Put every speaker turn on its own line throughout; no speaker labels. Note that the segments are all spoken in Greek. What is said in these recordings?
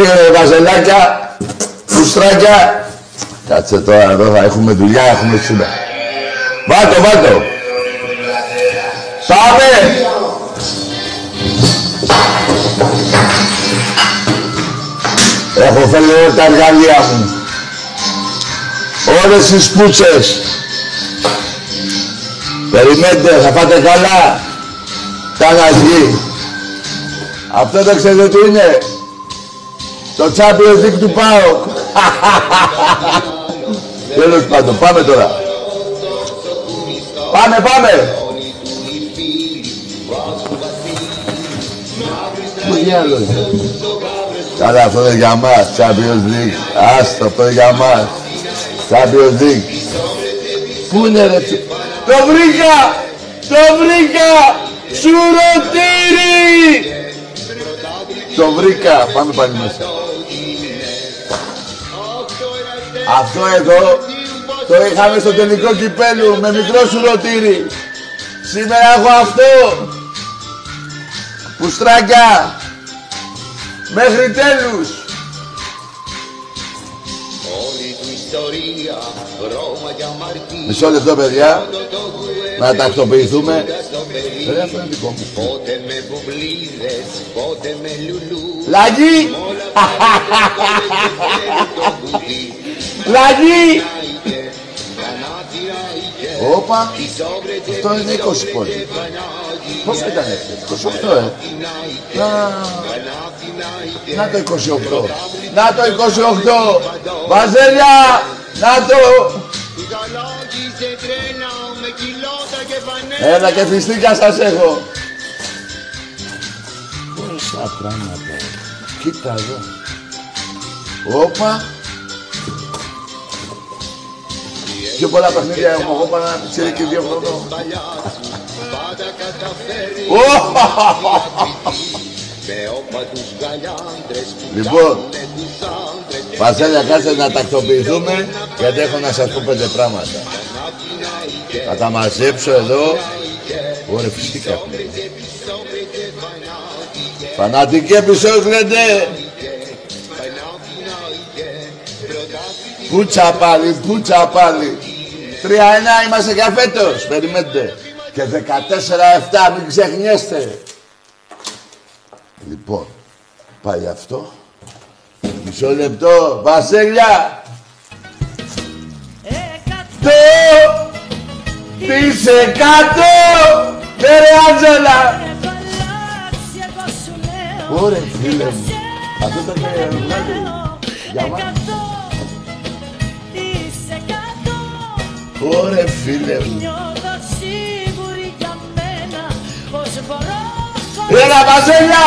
Τι έγινε, βαζελάκια, φουστράκια. Κάτσε τώρα εδώ, θα έχουμε δουλειά, έχουμε σήμερα. Βάτο, βάτο. Πάμε! Έχω φέρει όλα τα εργαλεία μου. Όλες τις πούτσες. Περιμένετε, θα φάτε καλά. Κάνα γη. Αυτό δεν ξέρετε τι είναι. Το Champions League του ΠΑΟΚ. Τέλος πάντων, πάμε τώρα. Πάμε, πάμε. Πού διάλογο είναι. Καλά, αυτό είναι για μας, Champions League. Άστο, αυτό είναι για μας. Champions League. Πού είναι ρε, το βρήκα! Το βρήκα! Σουρωτήρι! Το βρήκα. Πάμε πάλι μέσα. Αυτό εδώ το είχαμε στο τελικό κυπέλου με μικρό σουρωτήρι. Σήμερα έχω αυτό. Πουστράκια. Μέχρι τέλους. Μισό λεπτό παιδιά Να τακτοποιηθούμε Ρε αυτό είναι δικό μου Πότε με βουβλίδες Πότε με λουλού Λαγί! Λαγί! Όπα Αυτό είναι 20 πόντι Πόσο ήταν έτσι 28 ε; Να Να το 28 Να το 28 Βαζέλια Να το Έλα και φιστίκια σας έχω. Πόσα πράγματα. Κοίτα εδώ. Όπα. Πιο πολλά παιχνίδια έχω εγώ παρά ξέρει και δύο χρονών. Λοιπόν, Βασίλια, κάτσε να τακτοποιηθούμε, γιατί έχω να σας πω πέντε πράγματα. Θα τα μαζέψω εδώ. Ωραία, φυσικά. Φανατική επεισόδια Πούτσα πάλι, πούτσα πάλι. Τρία-ένα είμαστε για φέτος. Περιμένετε. Και 14-7, μην ξεχνιέστε. Λοιπόν, πάει αυτό. Μισό λεπτό, Βασίλια. Το της εκατό. Ναι ρε Άντζελα. Ωραία φίλε μου. Αυτό το βγάλει. Για μας. Ωραία φίλε μου. Έλα Βασίλια.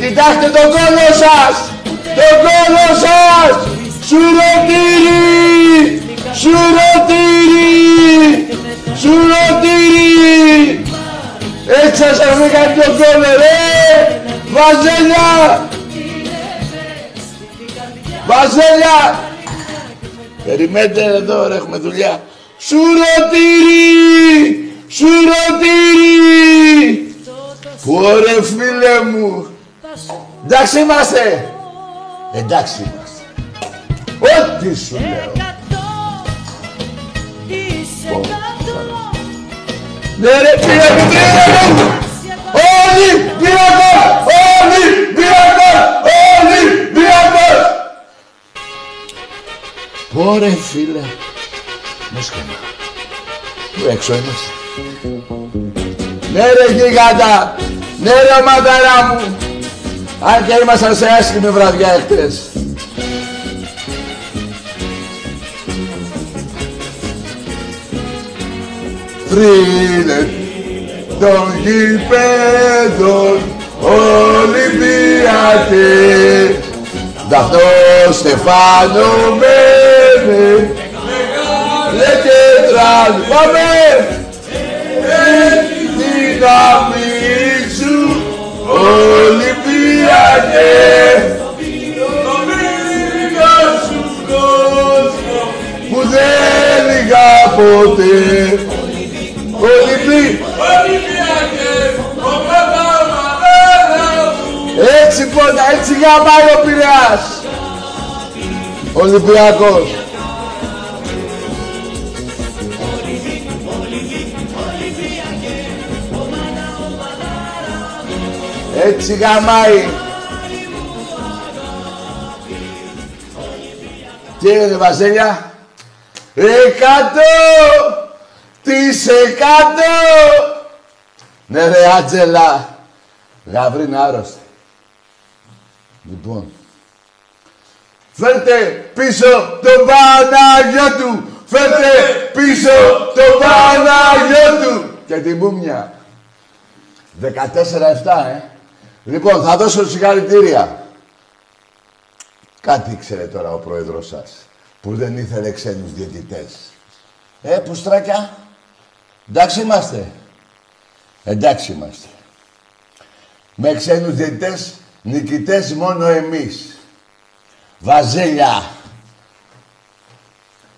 Κοιτάξτε τον κόλλο σας! Τον κόλλο σας! Σουρωτήρι! Σουρωτήρι! Σουρωτήρι! Έτσι σας έχουμε κάνει τον κόλλο, ρε! Βαζέλια! Βαζέλια! Περιμένετε εδώ, ρε, έχουμε δουλειά. Σουρωτήρι! Σουρωτήρι! Ωραία φίλε μου! Εντάξει είμαστε. Εντάξει είμαστε. Ό,τι σου λέω. Ναι ρε πήρε μου, πήρε μου. Όλοι πήρακος, όλοι πήρακος, όλοι πήρακος. Ωραία φίλε. Μουσκανά. Πού έξω είμαστε. Ναι ρε γιγάντα. Ναι ρε μαδαρά μου. Αν και ήμασταν σε άσχημη βραδιά εχθές. Θρύλε των γηπέδων Ολυμπιακέ Δαυτό Στεφάνο μένε Λέτε τραν Πάμε! Έχει δύναμη Ολυμπιακέ Παναγιέ που δεν είχα ποτέ. Ολυμπή Έτσι Λοιπόν, έτσι γαμάει ο Πειραιάς. Ολυμπιακός. Έτσι γαμάει. Τι έγινε Βασίλια; Εκατό! Τις εκατό! Ναι ρε Άτζελα. Γαβρίνα άρρωστη. Λοιπόν. Φέρτε πίσω τον Παναγιώτου. Φέρτε πίσω τον Παναγιώτου. Και την Μπούμια. 14-7, ε. Λοιπόν, θα δώσω συγχαρητήρια. Κάτι ήξερε τώρα ο πρόεδρος σας, που δεν ήθελε ξένους διαιτητές. Ε, πουστράκια, εντάξει είμαστε. Εντάξει είμαστε. Με ξένους διαιτητές, νικητές μόνο εμείς. Βαζέλια.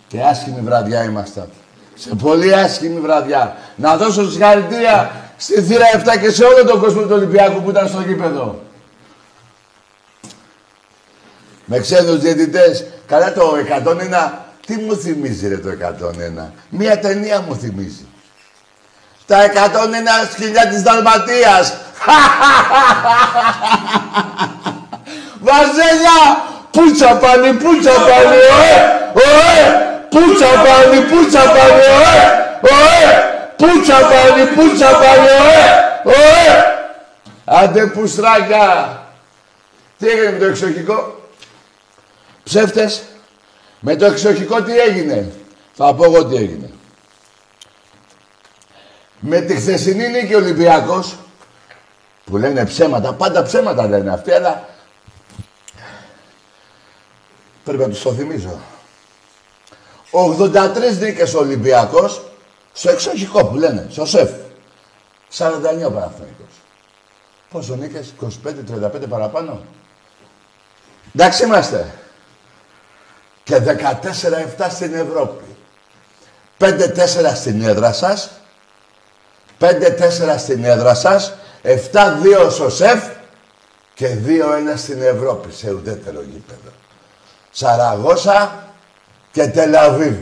Και άσχημη βραδιά ήμασταν. Σε πολύ άσχημη βραδιά. Να δώσω συγχαρητήρια στη θύρα 7 και σε όλο τον κόσμο του Ολυμπιακού που ήταν στο γήπεδο. Με ξένους διαιτητές. Καλά το 101. Τι μου θυμίζει ρε το 101. Μία ταινία μου θυμίζει. Τα 101 σκυλιά της Δαλματίας. Βαζέλια! Πούτσα πάλι, πούτσα πάλι, ωε! Ωε! Πούτσα πάλι, πούτσα πάλι, ωε! Ωε! Πούτσα πάλι, πούτσα πάλι, ωε! Ωε! Άντε πουστράκια! Τι έγινε με το εξοχικό; Ψεύτες. Με το εξοχικό τι έγινε; Θα πω εγώ τι έγινε. Με τη χθεσινή νίκη ο Ολυμπιακός, που λένε ψέματα, πάντα ψέματα λένε αυτοί, αλλά πρέπει να τους το θυμίζω. 83 νίκες ο Ολυμπιακός, στο εξοχικό που λένε, στο σεφ. 49 ο Παναθηναϊκός. Πόσο νίκες, 25-35 παραπάνω. Εντάξει είμαστε. Και 14-7 στην Ευρώπη. 5-4 στην έδρα σας. 5-4 στην έδρα σας. 7-2 στο ΣΕΦ. Και 2-1 στην Ευρώπη, σε ουδέτερο γήπεδο. Σαραγώσα και Τελαβίβ.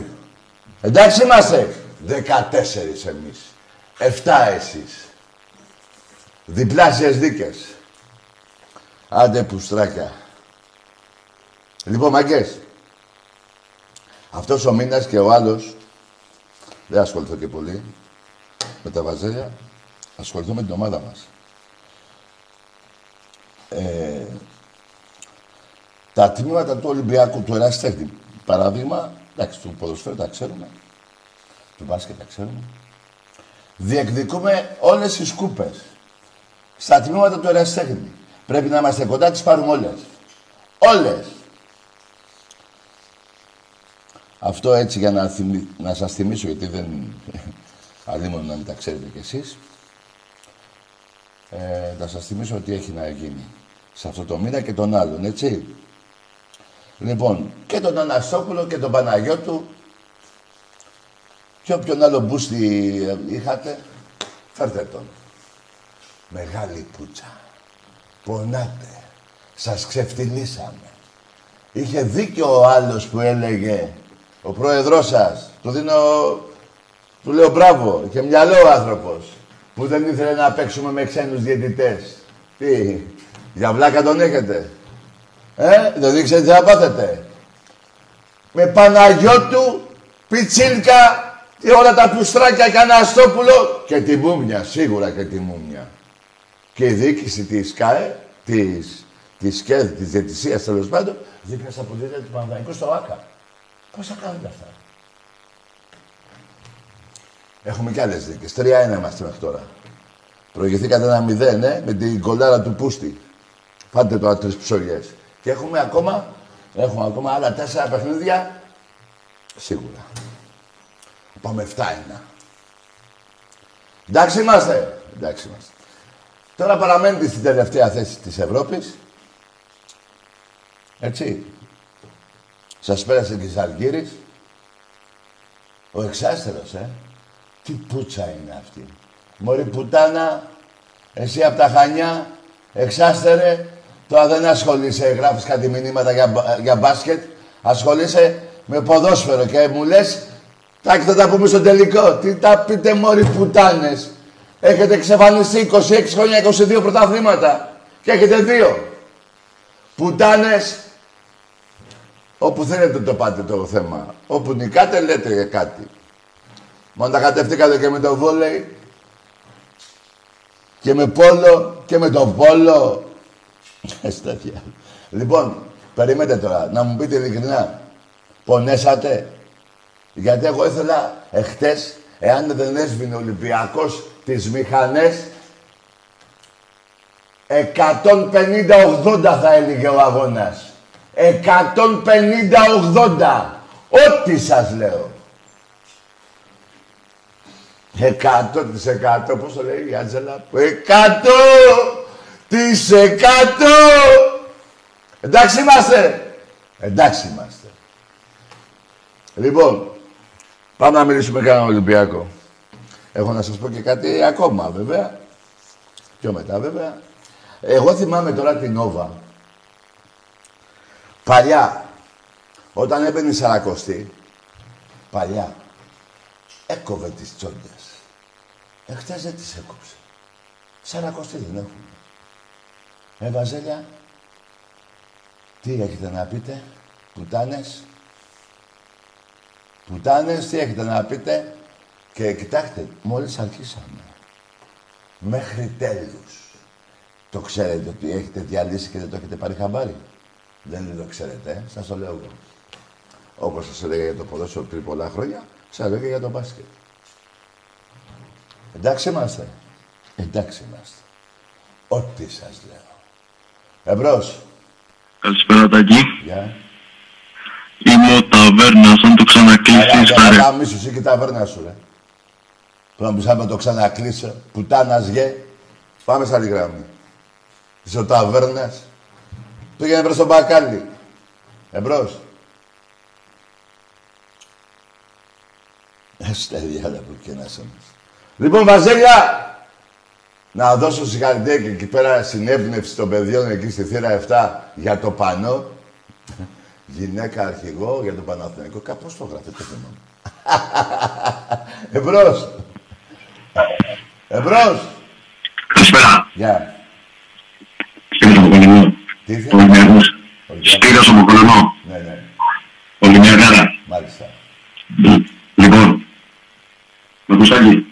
Εντάξει είμαστε. 14 εμείς. 7 εσείς. Διπλάσιες δίκες. Άντε πουστράκια. Λοιπόν, μαγκές. Αυτός ο μήνας και ο άλλος, δεν ασχοληθώ και πολύ με τα βαζέλια, ασχοληθώ με την ομάδα μας. Ε, τα τμήματα του Ολυμπιακού, του Εραστέχνη, παράδειγμα, εντάξει, του ποδοσφαίρου τα ξέρουμε, του μπάσκετ τα ξέρουμε, διεκδικούμε όλες τις σκούπες. Στα τμήματα του Εραστέχνη. Πρέπει να είμαστε κοντά, τις πάρουμε όλες. Όλες. Αυτό έτσι για να, θυμι... να σας θυμίσω, γιατί δεν... Αλλήμον να μην τα ξέρετε κι εσείς. Ε, να σας θυμίσω ότι έχει να γίνει σε αυτό το μήνα και τον άλλον, έτσι. Λοιπόν, και τον Αναστόπουλο και τον Παναγιώτου και όποιον άλλο μπούστι είχατε, φέρτε τον. Μεγάλη πουτσα. Πονάτε. Σας ξεφτυλίσαμε. Είχε δίκιο ο άλλος που έλεγε, ο πρόεδρός σας, του δίνω, του λέω μπράβο, είχε μυαλό ο άνθρωπος, που δεν ήθελε να παίξουμε με ξένους διαιτητές. Τι, για βλάκα τον έχετε. Ε, δεν ήξερε τι θα πάθετε. Με Παναγιώτου, Πιτσίλκα και όλα τα πουστράκια Καναστόπουλο και τη Μούμια, σίγουρα και τη Μούμια. Και η διοίκηση της ΚΑΕ, της, της ΚΕΔ, της Διετησίας τέλος πάντων, δίπλα από τη του Παναδανικού στο ΆΚΑ. Πώς θα κάνετε αυτά; Έχουμε κι άλλες δίκες. Τρία-ένα είμαστε μέχρι τώρα. Προηγηθήκατε ένα μηδέν, ε, με την κολλάρα του Πούστη. Φάντε τώρα τρεις ψωριές. Και έχουμε ακόμα, έχουμε ακόμα άλλα τέσσερα παιχνίδια. Σίγουρα. Πάμε 7-1. Εντάξει είμαστε. Εντάξει είμαστε. Τώρα παραμένετε στην τελευταία θέση της Ευρώπης. Έτσι. Σας πέρασε και Αλγύρης. Ο εξάστερος, ε. Τι πουτσα είναι αυτή. Μωρή πουτάνα, εσύ από τα Χανιά, εξάστερε, Τώρα δεν ασχολείσαι, γράφεις κάτι μηνύματα για, για μπάσκετ. Ασχολείσαι με ποδόσφαιρο και μου λες τα θα τα πούμε στο τελικό. Τι τα πείτε μόρι πουτάνες. Έχετε εξαφανιστεί 26 χρόνια, 22 πρωταθλήματα. Και έχετε δύο. Πουτάνες. Όπου θέλετε το πάτε το θέμα. Όπου νικάτε λέτε κάτι. Μόνο τα κατευθήκατε και με το βόλεϊ και με πόλο και με το πόλο. λοιπόν, περιμένετε τώρα, να μου πείτε ειλικρινά. Πονέσατε; Γιατί εγώ ήθελα εχθές, εάν δεν έσβηνε ο Ολυμπιακός τις μηχανές, 150-80 θα έλεγε ο αγώνας. 150-80. Ό,τι σας λέω. 100 της 100, πώς το λέει η Άντζελα, 100 της 100. Εντάξει είμαστε. Εντάξει είμαστε. Λοιπόν, πάμε να μιλήσουμε κανένα Ολυμπιακό. Έχω να σας πω και κάτι ακόμα βέβαια. Πιο μετά βέβαια. Εγώ θυμάμαι τώρα την Νόβα. Παλιά, όταν έμπαινε η Σαρακοστή, παλιά, έκοβε τις τσόντες. Εχθές δεν τις έκοψε. Σαρακοστή δεν έχουμε. Ε, Βαζέλια, τι έχετε να πείτε, πουτάνες; Πουτάνες, τι έχετε να πείτε. Και κοιτάξτε, μόλις αρχίσαμε. Μέχρι τέλους. Το ξέρετε ότι έχετε διαλύσει και δεν το έχετε πάρει χαμπάρι; Δεν το ξέρετε, ε; σας το λέω εγώ. Όπως σας έλεγα για το ποδόσφαιρο πριν πολλά χρόνια, σας έλεγα για το μπάσκετ. Εντάξει είμαστε. Εντάξει είμαστε. Ό,τι σας λέω. Εμπρός.
Καλησπέρα Τάκη.
Γεια.
Είμαι ο Ταβέρνας, αν το ξανακλείσεις θα ρε.
Καλά, μίσους ή και ταβέρνα σου, ρε. Πρέπει να πεις, το ξανακλείσω, πουτάνας γε. Πάμε σαν τη γράμμη. Είσαι ο ταβέρνας. Πήγαινε προς τον μπακάλι. Εμπρός. Έστε διάλα που και να Λοιπόν, Βαζέλια, να δώσω συγχαρητήρια και εκεί πέρα συνέπνευση των παιδιών εκεί στη θύρα 7 για το πανό. Γυναίκα αρχηγό για το Παναθηναϊκό. Κάπως το γράφει, το θυμάμαι. Εμπρός. Εμπρός.
Καλησπέρα.
Γεια.
Σπύρος από Κολυνό.
Τι ήθελες.
Ολυμπιακός. Σπύρος από Κολυνό.
Ναι, ναι.
Ολυμπιακάρα.
Μάλιστα.
Λοιπόν, με Κωστάκη.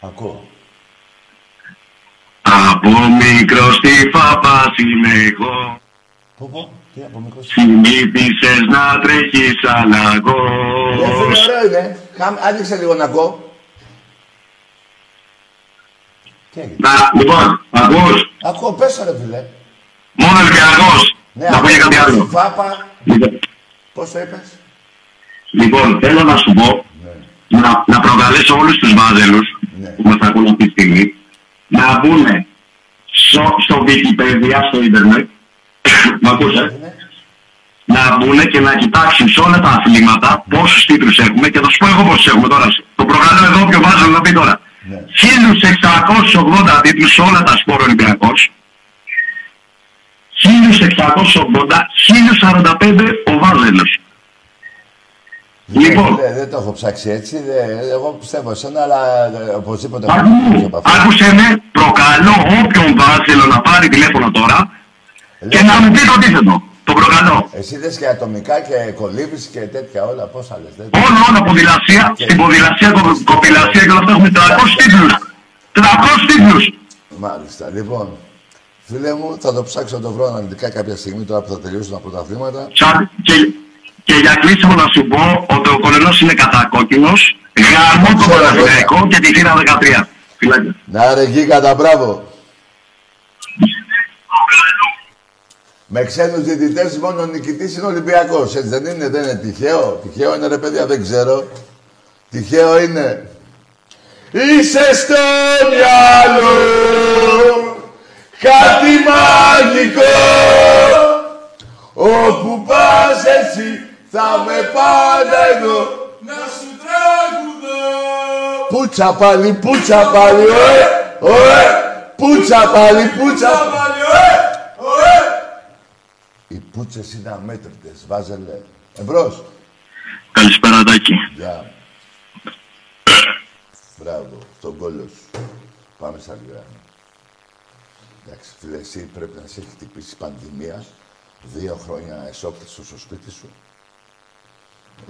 Ακούω.
Από μικρό στη φάπα συνεχώ
Πω, πω. Τι από μικρός.
Συνήθισες να τρέχεις
Ναι, φίλε,
αλλαγός
ωραίο είναι. Χαμ- Άνοιξε λίγο να ακούω. Τι έγινε;
Να, λοιπόν, ακούς,
Ακούω, πες το, ρε φίλε.
μόνος Ολυμπιακός.
Ναι,
Να πω για κάτι
ακούω,
άλλο.
Φάπα.
Λοιπόν,
Πώς το είπες;
Λοιπόν, θέλω να σου πω
Ναι.
να, να προκαλέσω όλους τους βάζελους
Ναι.
που μας ακούν αυτή τη στιγμή να μπουν στο, στο Wikipedia, στο ίντερνετ, μ' ακούς, ε;
Είναι.
να μπουν και να κοιτάξουν σε όλα τα αθλήματα πόσους τίτλους έχουμε και θα σου πω εγώ πόσους έχουμε τώρα. Το προκαλώ εδώ και ο Βάζελος να πει τώρα.
Ναι.
1680 τίτλους σε όλα τα σπορ Ολυμπιακός. 1680, 1045 ο Βάζελος. Λοιπόν.
Ναι, δεν το έχω ψάξει έτσι. δε- εγώ πιστεύω εσένα, αλλά ε, οπωσδήποτε έχω
Άκου-
ακούσει από αυτό.
Άκουσε με, προκαλώ όποιον Βάζελο να πάρει τηλέφωνο τώρα και
Λέω,
να μου πει το αντίθετο. Το προκαλώ.
Εσύ λες και ατομικά και κολύμπεις και τέτοια όλα. Πόσα λες. Δεν...
Όλο, όλο, ποδηλασία, στην ποδηλασία, κο- κοπηλασία και όλα αυτά έχουμε 300 τίτλους. 300 τίτλους.
Μάλιστα. Λοιπόν, φίλε μου, θα το ψάξω να το βρω αναλυτικά κάποια στιγμή τώρα που θα τελειώσουν τα πρωταθλήματα.
Σαν- Και, και για κλείσιμο να σου πω ότι ο Κολενός είναι κατακόκκινος, γαμώ το
Ξέρω,
Παναθηναϊκό και τη θύρα 13. Φιλάκια.
Να ρε Γίγαντα, μπράβο. Με ξένους διαιτητές μόνο ο νικητής είναι Ολυμπιακός. Έτσι δεν είναι, δεν είναι τυχαίο. Τυχαίο είναι ρε παιδιά, δεν ξέρω. Τυχαίο είναι. Είσαι στο μυαλό κάτι μαγικό Όπου πας εσύ θα με πάντα εδώ
Να σου τραγουδώ
Πούτσα πάλι, πούτσα πάλι, ωε, ωε Πούτσα πάλι, πούτσα πάλι
Πάλι ωε, ωε
πούτσες είναι αμέτρητες. Βάζελε. Εμπρός.
Καλησπέρα, Τάκη.
Γεια. Μπράβο, τον κόλλο σου. Πάμε σαν γράμμα. Εντάξει, φίλε, εσύ πρέπει να σε έχει χτυπήσει η πανδημία. Δύο χρόνια εσώπητο στο σπίτι σου.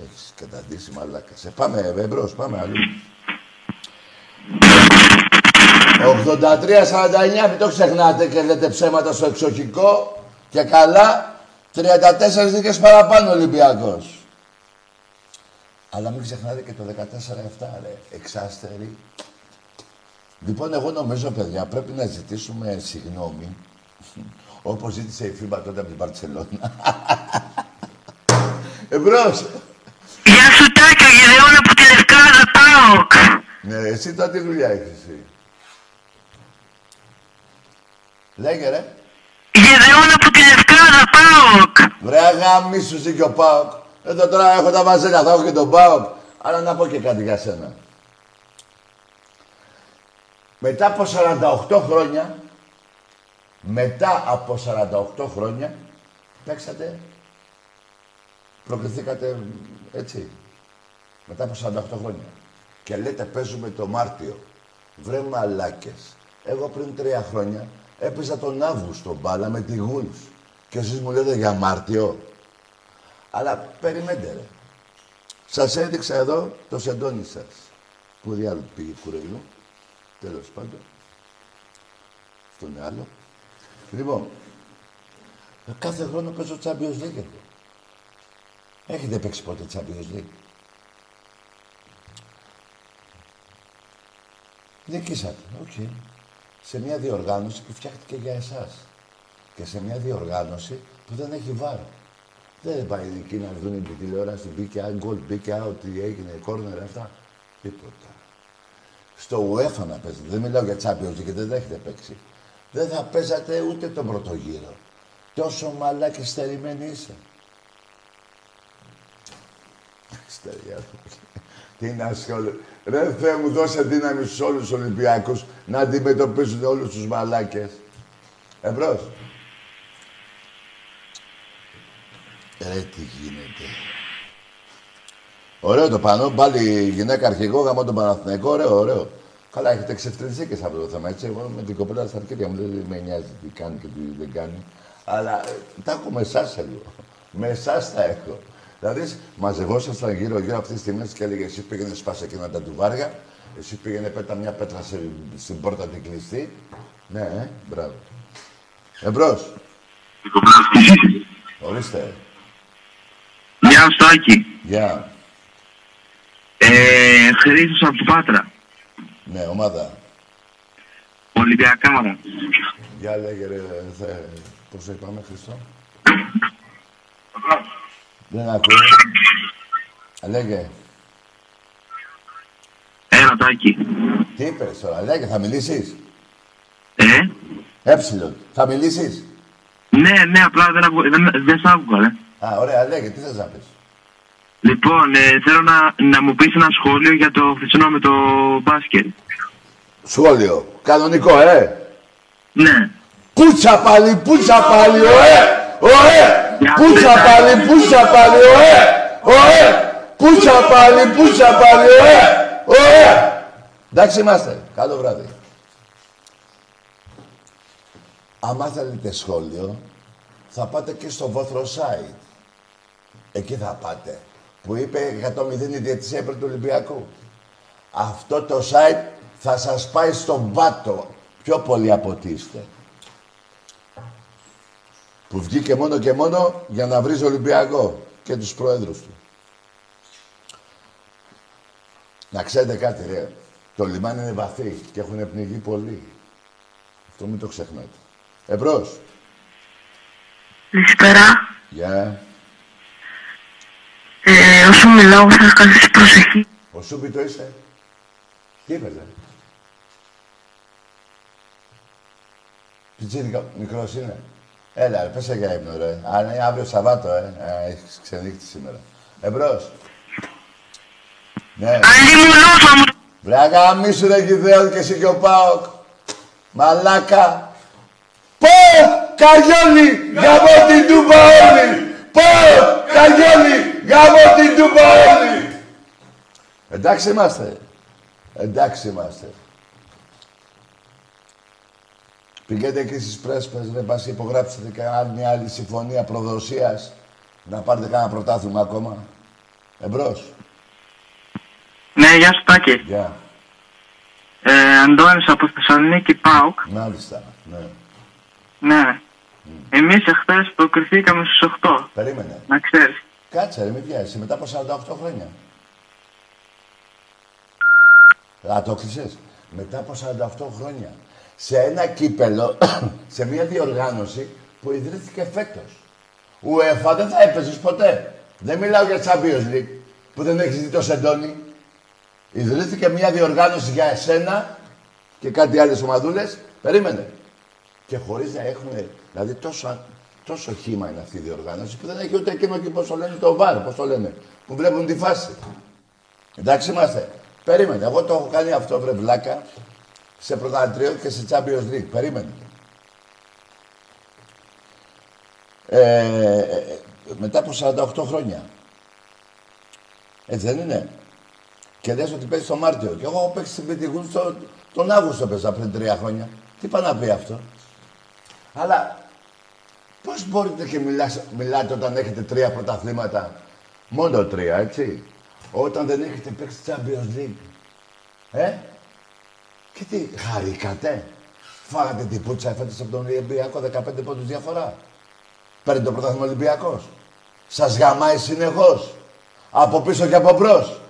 Έχεις καταντήσει μαλάκας. Σε πάμε εμπρός, πάμε αλλού. 83-49, μην το ξεχνάτε και λέτε ψέματα στο εξοχικό. Και καλά, 34 νίκες παραπάνω Ολυμπιακός. Αλλά μην ξεχνάτε και το 14-7, ρε. Εξάστερη. Λοιπόν, εγώ νομίζω, παιδιά, πρέπει να ζητήσουμε συγγνώμη. Όπως ζήτησε η FIBA τότε από την Μπαρτσελώνα. Εμπρός.
Γεια σου Τάκη, ο Γεδεών από τη Λευκάδα ΠΑΟΚ.
Ναι, εσύ τώρα τι δουλειά έχεις εσύ; Λέγε ρε.
Γεδεών από τη Λευκάδα ΠΑΟΚ.
Βρε αγάμισου εσύ και ο Πάοκ. Εδώ τώρα έχω τα βαζέλια, θα έχω και τον Πάοκ. Αλλά να πω και κάτι για σένα. Μετά από 48 χρόνια, μετά από 48 χρόνια, παίξατε, προκριθήκατε έτσι, μετά από 48 χρόνια. Και λέτε παίζουμε το Μάρτιο. Βρε μαλάκες. Εγώ πριν τρία χρόνια έπαιζα τον Αύγουστο μπάλα με τη Γούλφ. Και εσείς μου λέτε για Μάρτιο. Αλλά περιμένετε ρε. Σας έδειξα εδώ το σεντόνι σας. Που διάλογο πήγε κουρελού. Τέλος πάντων. Αυτό είναι άλλο. Λοιπόν, κάθε χρόνο παίζω Champions League εγώ. Έχετε παίξει ποτέ Champions League; Νικήσατε, οκ. Σε μια διοργάνωση που φτιάχτηκε για εσάς. Και σε μια διοργάνωση που δεν έχει βάρος. Δεν πάει εκεί να δουν την τηλεόραση, μπήκε άουτ, γκολ, μπήκε άουτ, τι έγινε, κόρνερ, αυτά. Τίποτα. Στο UEFA να παίζετε. Δεν μιλάω για Champions League, δεν έχετε παίξει. Δεν θα παίζατε ούτε τον πρώτο γύρο. Τόσο μαλάκας στερημένος είσαι. Στεριά. Τι να ασχολεί. Ρε Θεέ μου, δώσε δύναμη στους όλους τους Ολυμπιακούς να αντιμετωπίζουν όλους τους μαλάκες. Εμπρός. Ρε τι γίνεται. Ωραίο το πάνω, πάλι γυναίκα αρχηγό, γάμο τον Παναθηναϊκό, ωραίο, ωραίο. Καλά, έχετε εξευτελιστεί και σε αυτό το θέμα, έτσι. Εγώ με την κοπέλα στα αρχίδια μου δεν με νοιάζει τι κάνει και τι δεν κάνει. Αλλά ε, τα έχω με εσάς λίγο. Με εσάς τα έχω. Δηλαδή, μαζευόσασταν γύρω-γύρω αυτή τη στιγμή και έλεγε εσύ πήγαινες σπάσε εκείνα τα τουβάρια, εσύ πήγαινε πέτα μια πέτρα σε, στην πόρτα την κλειστή. Ναι, ε, μπράβο. Εμπρός. Ορίστε.
Γεια σου, Τάκη.
Γεια.
Ε, Χρήστος από την Πάτρα.
Ναι, ομάδα.
Ολυμπιακά, μάνα.
Γεια λέγε ρε, θε... πώς είπαμε, Χριστό. Δεν ακούω. Λέγε.
Έλα, Τάκη.
Τι είπες τώρα, λέγε, θα μιλήσεις;
Ε,
Έψιλον, θα μιλήσεις;
ναι, ναι, απλά δεν, ακου... δεν, δεν σ' άκουγα, ρε.
Α, ωραία, λέγε, τι θες να πεις;
Λοιπόν, ε, θέλω να, να μου πεις ένα σχόλιο για το χθεσινό με το μπάσκετ.
Σχόλιο. Κανονικό, ε.
Ναι.
Πούτσα πάλι, πούτσα πάλι, ωε! Ωε! Πούτσα πάλι, πούτσα πάλι, ωε! Ωε! Πούτσα πάλι, πούτσα πάλι, ωε! Ωε! Εντάξει είμαστε. Καλό βράδυ. Άμα θέλετε σχόλιο, θα πάτε και στο Βόθρο site. Εκεί θα πάτε. Που είπε 100-0 η διαιτησία υπέρ του Ολυμπιακού. Αυτό το site θα σας πάει στον πάτο. Πιο πολύ από ό,τι είστε. Που βγήκε μόνο και μόνο για να βρεις Ολυμπιακό και τους πρόεδρους του. Να ξέρετε κάτι, ρε. Το λιμάνι είναι βαθύ και έχουν πνιγεί πολλοί. Αυτό μην το ξεχνάτε. Εμπρός.
Καλησπέρα.
Γεια.
Ε, όσο μιλάω θα σας καλέσει προσοχή.
Ο Σούμπι το είσαι. Τι είπες, ρε. Πιτσίρικα, μικρός είναι. Έλα, ρε, πέσε για ύπνο, ρε. Αν είναι αύριο Σαββάτο, ε. ε έχεις ξενύχτη σήμερα. Εμπρός. Ναι.
Αλλή μου λόφα μου.
Βρε αγαμίσου ρε Γιδέον και εσύ και ο Πάοκ. Μαλάκα. Πω! Καγιόλι, γαμώ την τούπα όλη. Πάω, Καγιόλι, γαμώ την τούπα όλη. Εντάξει είμαστε. Εντάξει είμαστε. Πηγαίνετε εκεί στις πρέσπες, δεν πας υπογράψετε κανένα μια άλλη συμφωνία προδοσίας να πάρετε κανένα πρωτάθλημα ακόμα. Εμπρός.
Ναι, γεια σου Τάκη.
Γεια.
Ε, Αντώνης από Θεσσαλονίκη, ΠΑΟΚ.
Μάλιστα. Ναι.
Ναι. Εμείς εχθές προκριθήκαμε στους 8.
Περίμενε.
Να ξέρεις.
Κάτσε ρε, μην πιάσεις. Μετά από 48 χρόνια. Α, το κλεισες. Μετά από 48 χρόνια. Σε ένα κύπελο, σε μια διοργάνωση που ιδρύθηκε φέτος. UEFA δεν θα έπαιζες ποτέ. Δεν μιλάω για Champions League, που δεν έχεις δει το σεντόνι. Ιδρύθηκε μια διοργάνωση για εσένα και κάτι άλλες ομαδούλες. Περίμενε. Και χωρίς να έχουν, δηλαδή τόσο, τόσο χήμα είναι αυτή η διοργάνωση που δεν έχει ούτε εκείνο και πώς το λένε το βάρ, πώς το λένε, που βλέπουν τη φάση. Εντάξει είμαστε. Περίμενε. Εγώ το έχω κάνει αυτό, βρε βλάκα, σε πρωταθλητρίο και σε Champions League. Περίμενε. Ε, ε, ε, μετά από 48 χρόνια. Έτσι δεν είναι. Και λες ότι παίζει το Μάρτιο. Και εγώ έχω παίξει στην Πετυγούν στο, τον Αύγουστο παίζα πριν τρία χρόνια. Τι πάει να πει αυτό. Αλλά πώς μπορείτε και μιλάς, μιλάτε όταν έχετε τρία πρωταθλήματα; Μόνο τρία, έτσι. Όταν δεν έχετε παίξει Champions League. Ε, και τι, χαρήκατε. Φάγατε την πουτσα φέτος από τον Ολυμπιακό, 15 πόντους διαφορά. Παίρνει το πρωτάθλημα Ολυμπιακός. Σας γαμάει συνεχώς. Από πίσω και από μπρος.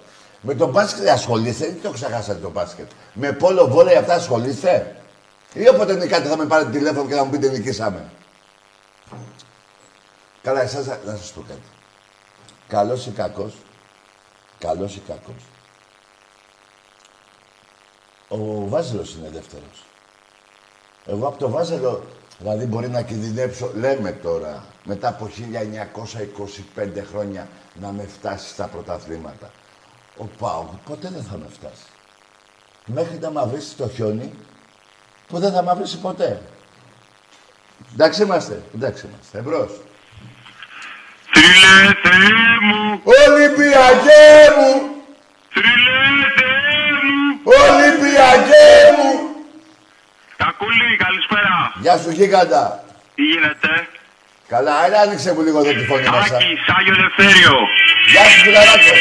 Με το μπάσκετ ασχολείστε ή το ξεχάσατε το μπάσκετ. Με πόλο βόλεϊ αυτά ασχολείστε. Ή όποτε νικάτε θα με πάρετε τηλέφωνο και θα μου πείτε νικήσαμε. Καλά, εσάς να να σας πω κάτι. Καλός ή κακός, καλός ή κακός. Ο Βάζελος είναι δεύτερος. Εγώ από το Βάζελο, δηλαδή μπορεί να κινδυνεύσω, λέμε τώρα, μετά από 1925 χρόνια να με φτάσει στα πρωταθλήματα. Ο Πάουκ ποτέ δεν θα με φτάσει. Μέχρι να μαυρίσει το χιόνι, που δεν θα μαυρίσει ποτέ. Εντάξει είμαστε, εντάξει είμαστε. Εμπρός.
Θρυλέ Θεέ μου,
Ολυμπιακέ μου,
θρυλέ Θεέ μου.
Ολυμπιακέ μου.
Κακούλη, καλησπέρα.
Γεια σου γίγαντα.
Τι γίνεται;
Καλά, έλα άνοιξε μου λίγο εδώ τη φωνή μέσα.
Άκη, Σάγιο Ελευθέριο.
Γεια σου φιλαράκο.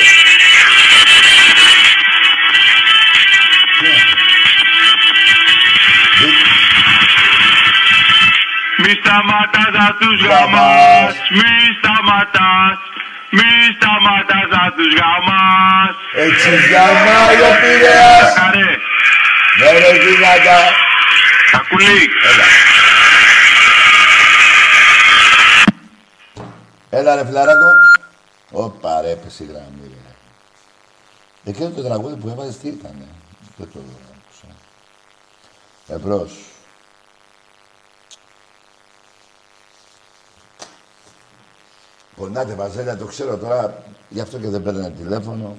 Μη σταματάς να τους γαμάς, μη σταματάς, μη σταματάς να τους γαμάς.
Έτσι γαμάει ο Πειραιάς.
Καρέ,
Ναι ρε γίγαντα.
Κακούλη,
Έλα. Έλα ρε φιλαράκο. Ωπα ρε, έπεσε η γραμμή ρε. Εκείνο το τραγούδι που έβαζες τι ήτανε; Δεν το άκουσα. Εμπρός. Πονάτε Βαζέλια, το ξέρω τώρα, γι' αυτό και δεν παίρνει τηλέφωνο.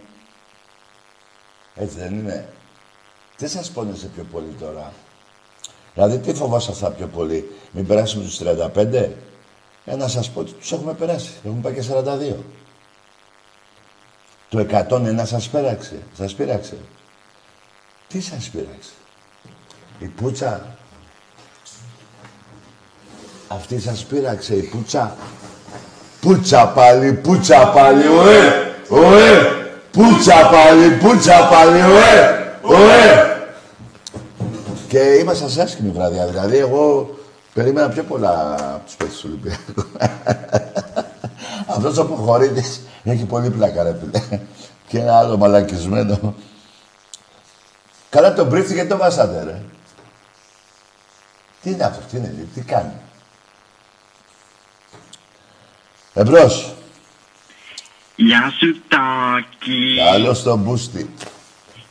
Έτσι δεν είναι. Τι σας πόνεσε πιο πολύ τώρα; Δηλαδή, τι φοβόσασταν πιο πολύ, μην περάσουμε τους 35. Ε, να σας πω ότι τους έχουμε περάσει. Έχουμε πάει και 42. Το 101 σας πέραξε. Σας πείραξε. Τι σας πείραξε; Η πουτσα. Αυτή σας πείραξε η πουτσα. Πουτσα πάλι, πουτσα πάλι, ωε, ωε. Πουτσα πάλι, πουτσα πάλι, ωε, ωε. Και ήμασταν σε άσχημη βραδιά. Δηλαδή, εγώ περίμενα πιο πολλά από τους παίκτες του Ολυμπιακού. Αυτός ο Ποχωρίτης έχει πολύ πλάκα, ρε φίλε. Και ένα άλλο μαλακισμένο. Καλά τον πρίφτη γιατί το βάσατε, ρε. Τι είναι αυτός, τι είναι, τι κάνει. Εμπρός.
Γεια σου Τάκη.
Καλώς τον μπούστι.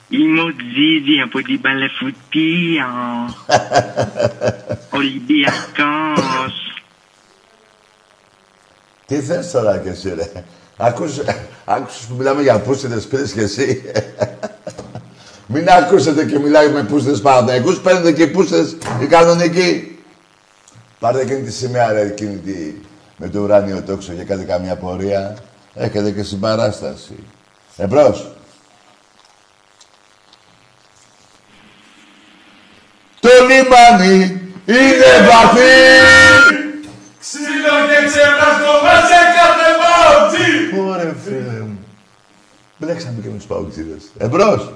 Είμαι ο Τζίζι από την Παλαιφουτία. Ολυμπιακός.
Τι θες τώρα κι εσύ, ρε; Άκουσες, άκουσες που μιλάμε για πούστιδες, πήρες κι εσύ; Μην ακούσετε και μιλάει με πούστιδες Παναθηναϊκούς, παίρνετε και πούστιδες οι κανονικοί. Πάρτε εκείνη τη σημαία, ρε, εκείνη τη, με το ουράνιο τόξο και κάντε καμιά πορεία. Έχετε και συμπαράσταση. Εμπρός. Το λιμάνι είναι βαθύ.
Ξύλο και ξεπραστό μέσα σε κάθε μπαουτζή.
Ωραία, φίλε μου. Μπλέξαμε και με τους παουτζίδες. Εμπρός.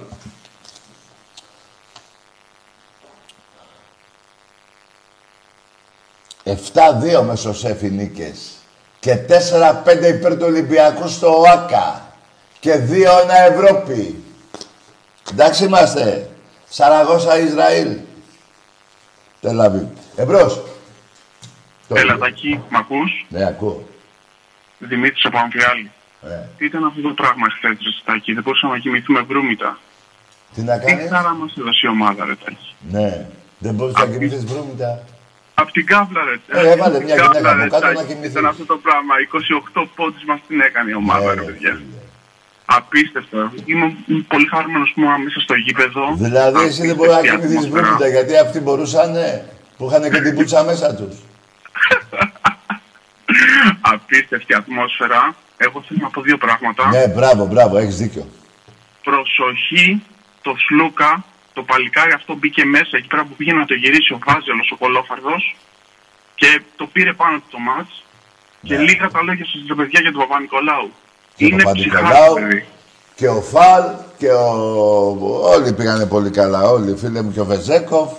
Εφτά-δύο μεσοσέφι νίκες. Και τέσσερα-πέντε υπέρ του Ολυμπιακού στο ΟΑΚΑ. Και δύο-ένα Ευρώπη. Εντάξει είμαστε. Σαραγώσα Ισραήλ. Τελαβή. Εμπρός.
Έλα, Τάκη, μ' ακούς;
Ναι, ακούω.
Δημήτρης από Αμφιάλη.
Ε,
Τι ήταν αυτό το πράγμα χθες, ρε Τάκη. Δεν μπορούσαμε να κοιμηθούμε βρούμητα.
τι να
Τι
κάνεις;
χαρά μας έδωσε η ομάδα, ρε Τάκη.
Ναι. Δεν μπορείς να κοιμηθείς βρούμητα.
Απ' την κάβλα, ρε.
Ε, έβαλε μια
Απ' την
γυναίκα
κάβλα,
από
ρε,
κάτω
Τάκη.
να κοιμηθείς.
Ήταν αυτό το πράγμα. 28 πόντους μας την έκανε η ομάδα,
Ναι,
ρε
ρε,
παιδιά.
φίλε.
Απίστευτο. Είμαι πολύ χαρούμενος που ήμουν μέσα στο γήπεδο.
Δηλαδή εσύ δεν μπορείς να
Απίστευτη
κοιμηθείς
ατμόσφαιρα.
βρούμητα γιατί αυτοί μπορούσαν που είχαν και την πουτσα μέσα τους.
Απίστευτη ατμόσφαιρα. Εγώ θέλω να πω δύο πράγματα.
Ναι, μπράβο, μπράβο, έχεις δίκιο.
Προσοχή, το Σλούκα, το παλικάρι αυτό μπήκε μέσα εκεί πέρα που πήγε να το γυρίσει ο Βάζελος, ο Κολόφαρδος και το πήρε πάνω του το μάτς. Και
Ναι.
λίγα τα λόγια σας, ρε παιδιά, για τον Παπα-Νικολάου.
Και ο
Είναι
Παπα-Νικολάου.
ψυχάρι, παιδί.
Και ο Φαλ και ο... Όλοι πήγανε πολύ καλά, όλοι. Φίλε μου και ο Βεζέκοφ.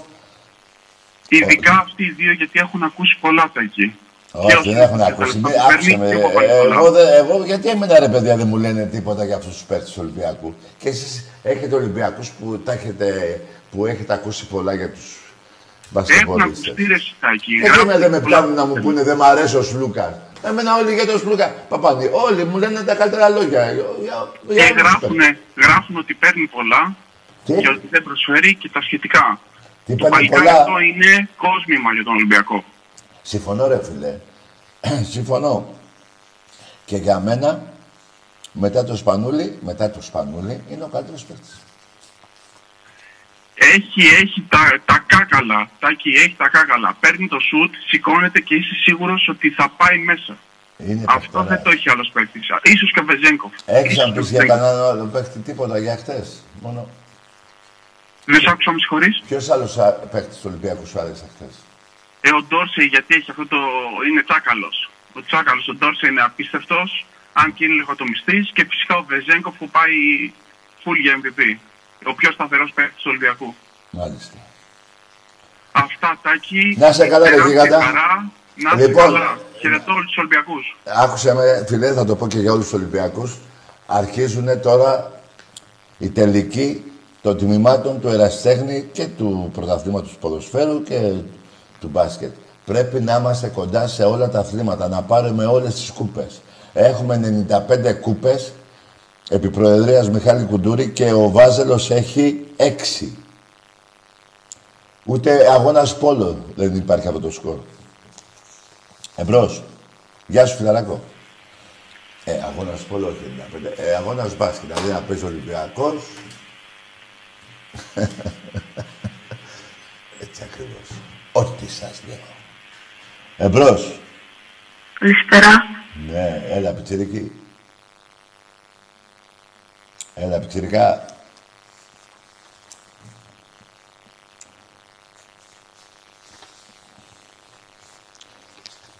Ειδικά αυτοί οι δύο, γιατί έχουν ακούσει πολλά τα εκεί. Και
Όχι,
ο
δεν έχουν
Σλούκας,
ακούσει.
τα
Μη-
παίρνει
Άκουσε με.
και ο
Ε,
Παπα-Νικολάου.
Εγώ, δεν- εγώ, γιατί εμένα ρε παιδιά δεν μου λένε τίποτα για αυτούς τους παίκτες του Ολυμπιακού. Και εσείς έχετε Ολυμπιακούς που, τα έχετε, που έχετε ακούσει πολλά για τους
Έχουν
μπασκετμπολίστες.
ακουστεί ρε Σιτάκη.
Έτσι εμένα δεν με
Γράφουν
πιάνουν να μου πούνε δεν μ' αρέσει ο Σλούκας. Εμένα όλοι για τον Σλούκα. Παπάνι, όλοι μου λένε τα καλύτερα λόγια. Για, για,
Και
για όλους τους
γράφουν,
παίκτες.
γράφουν ότι παίρνει πολλά
Τι;
και ότι δεν προσφέρει και τα σχετικά.
Τι
Το
παίρνει
παλικάρι
πολλά;
αυτό είναι κόσμημα για τον Ολυμπιακό.
Συμφωνώ ρε φίλε. Συμφωνώ. Και για μένα, μετά το Σπανούλι, μετά το Σπανούλι, είναι ο καλύτερος παίκτης.
Έχει, έχει τα, τα κάκαλα. Τάκη, έχει τα κάκαλα. Παίρνει το σουτ, σηκώνεται και είσαι σίγουρος ότι θα πάει μέσα.
Είναι
Αυτό
παιχταρά.
δεν το έχει άλλος παίκτης. Ίσως και ο Βεζέγκοφ.
Έχεις
Ίσως
να
και ο
πεις για
Βεζέγκοφ.
κανέναν άλλο παίκτη τίποτα για χτες. Μόνο.
Δεν σ' άκουσα, με συγχωρείς.
Ποιος άλλος α, παίκτης του Ολυμπιακού σου άρεσε χτες.
Ε, ο Ντόρσεϊ γιατί έχει αυτό το... είναι τσάκαλος. Ο τσάκαλος, ο Ντόρσεϊ είναι απίστευτος, αν και είναι λίγο το μυστής. Και φυσικά ο Βεζέγκοφ που πάει full για MVP. Ο πιο σταθερός παίκτης του Ολυμπιακού.
Μάλιστα.
Αυτά, Τάκη.
Να είσαι καλά, ρε
τεράστια
γίγαντα.
χαρά. Να είσαι
Λοιπόν.
καλά. Χαιρετώ όλους τους Ολυμπιακούς.
Άκουσε με, φιλέ, θα το πω και για όλους τους Ολυμπιακούς. Αρχίζουν τώρα οι τελικοί των τμήματων του ερασιτέχνη και του πρωταθλήματος του ποδοσφαίρου και του μπάσκετ. Πρέπει να είμαστε κοντά σε όλα τα αθλήματα, να πάρουμε όλες τις κούπες. Έχουμε 95 κούπες επί Προεδρίας Μιχάλη Κουντούρη και ο Βάζελος έχει 6. Ούτε αγώνας πόλο δεν υπάρχει από το σκορ. Εμπρός. Γεια σου, φιλαράκο. Ε, αγώνας πόλο, όχι 95. Ε, αγώνας μπάσκετ, δηλαδή να παίζει ο Ολυμπιακός. Έτσι ακριβώς. Ό,τι σας λέω. Εμπρός.
Καλησπέρα.
Ναι, έλα, πιτσιρίκι. Έλα, πιτσιρικά.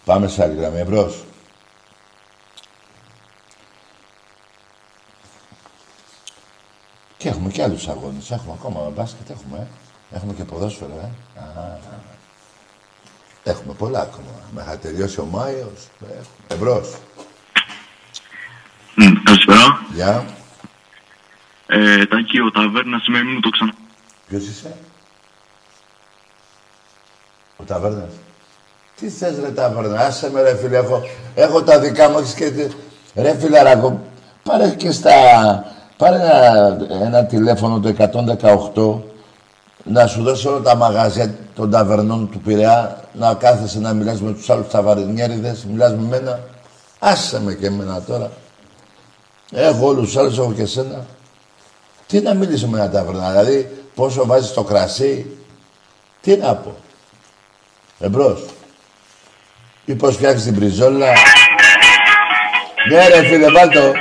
Πάμε σε άλλη γραμμή, εμπρός. Και έχουμε και άλλους αγώνες. Έχουμε ακόμα μπάσκετ, έχουμε. ε. Έχουμε και ποδόσφαιρο, ε. Α, Έχουμε πολλά ακόμα. Μέχρι να τελειώσει ο Μάιος. Έχουμε. Εμπρός.
Καλησπέρα.
Γεια.
Ε, Τάκη, ο Ταβέρνας είμαι, μην μου το ξανα...
Ποιος είσαι; Ο Ταβέρνας. Τι θες ρε Ταβέρνα, άσε με ρε φίλε, έχω, έχω τα δικά μου, έχεις και... τη- Ρε φιλαράκο, πάρε και στα... Πάρε ένα, ένα τηλέφωνο το 118 να σου δώσει όλα τα μαγαζιά των ταβερνών του Πειραιά να κάθεσαι να μιλάς με τους άλλους ταβαρινιέριδες, μιλάς με μένα. Άσε με και εμένα τώρα. Έχω όλους τους άλλους, έχω και εσένα. Τι να μιλήσω με ένα ταβερνά, δηλαδή πόσο βάζεις το κρασί, τι να πω. Εμπρός. Ή πώς φτιάξεις την πριζόλα. Ναι ρε φίλε, βάλ' το.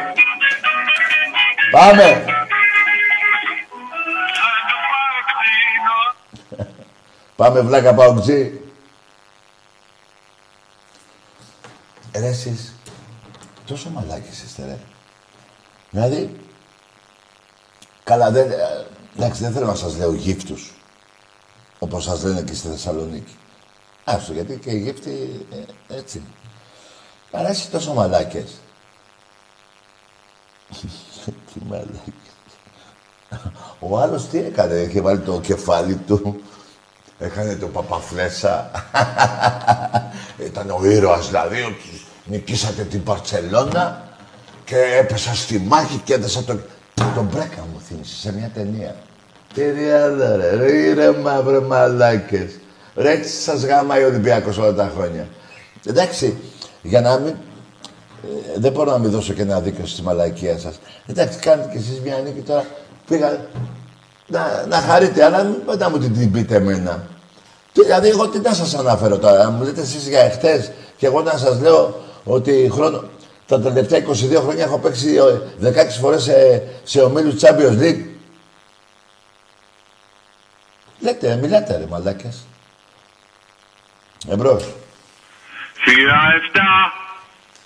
Πάμε. Πάμε βλάκα παουτζή. Ρε εσείς, τόσο μαλάκες είστε ρε. Δηλαδή, καλά δεν, ε, εντάξει δεν θέλω να σας λέω γύφτους. Όπως σας λένε και στη Θεσσαλονίκη. Άστο, γιατί και οι γύφτοι ε, έτσι. Αλλά είσαι τόσο μαλάκες. τι μαλάκες. Ο άλλος τι έκανε, είχε βάλει το κεφάλι του. Έκανε το παπαφλέσα. Ήταν ο ήρωας δηλαδή, ότι νικήσατε την Παρσελώνα και έπεσα στη μάχη και έδεσα τον... Τον Μπρέκα μου θύμισε σε μια ταινία. Τι ριάδα ρε, ρε, ρε μαύρε μαλάκες. Ρε έτσι σας γάμαει ο Ολυμπιακός όλα τα χρόνια. Εντάξει, για να μην... ε, δεν μπορώ να μην δώσω και ένα δίκιο στη μαλακία σας. Εντάξει, κάνετε κι εσείς μια νίκη τώρα. Πήγα να, να χαρείτε, αλλά μην μετά μου την, την πείτε εμένα. Τι, δηλαδή, εγώ τι να σας αναφέρω τώρα, να μου λέτε εσείς για εχθές και εγώ να σας λέω ότι χρόνο, τα τελευταία 22 χρόνια έχω παίξει ε, 16 φορές σε, σε ομίλους Champions League. Λέτε, μιλάτε ρε μαλάκες. Εμπρός.
Σειρά 7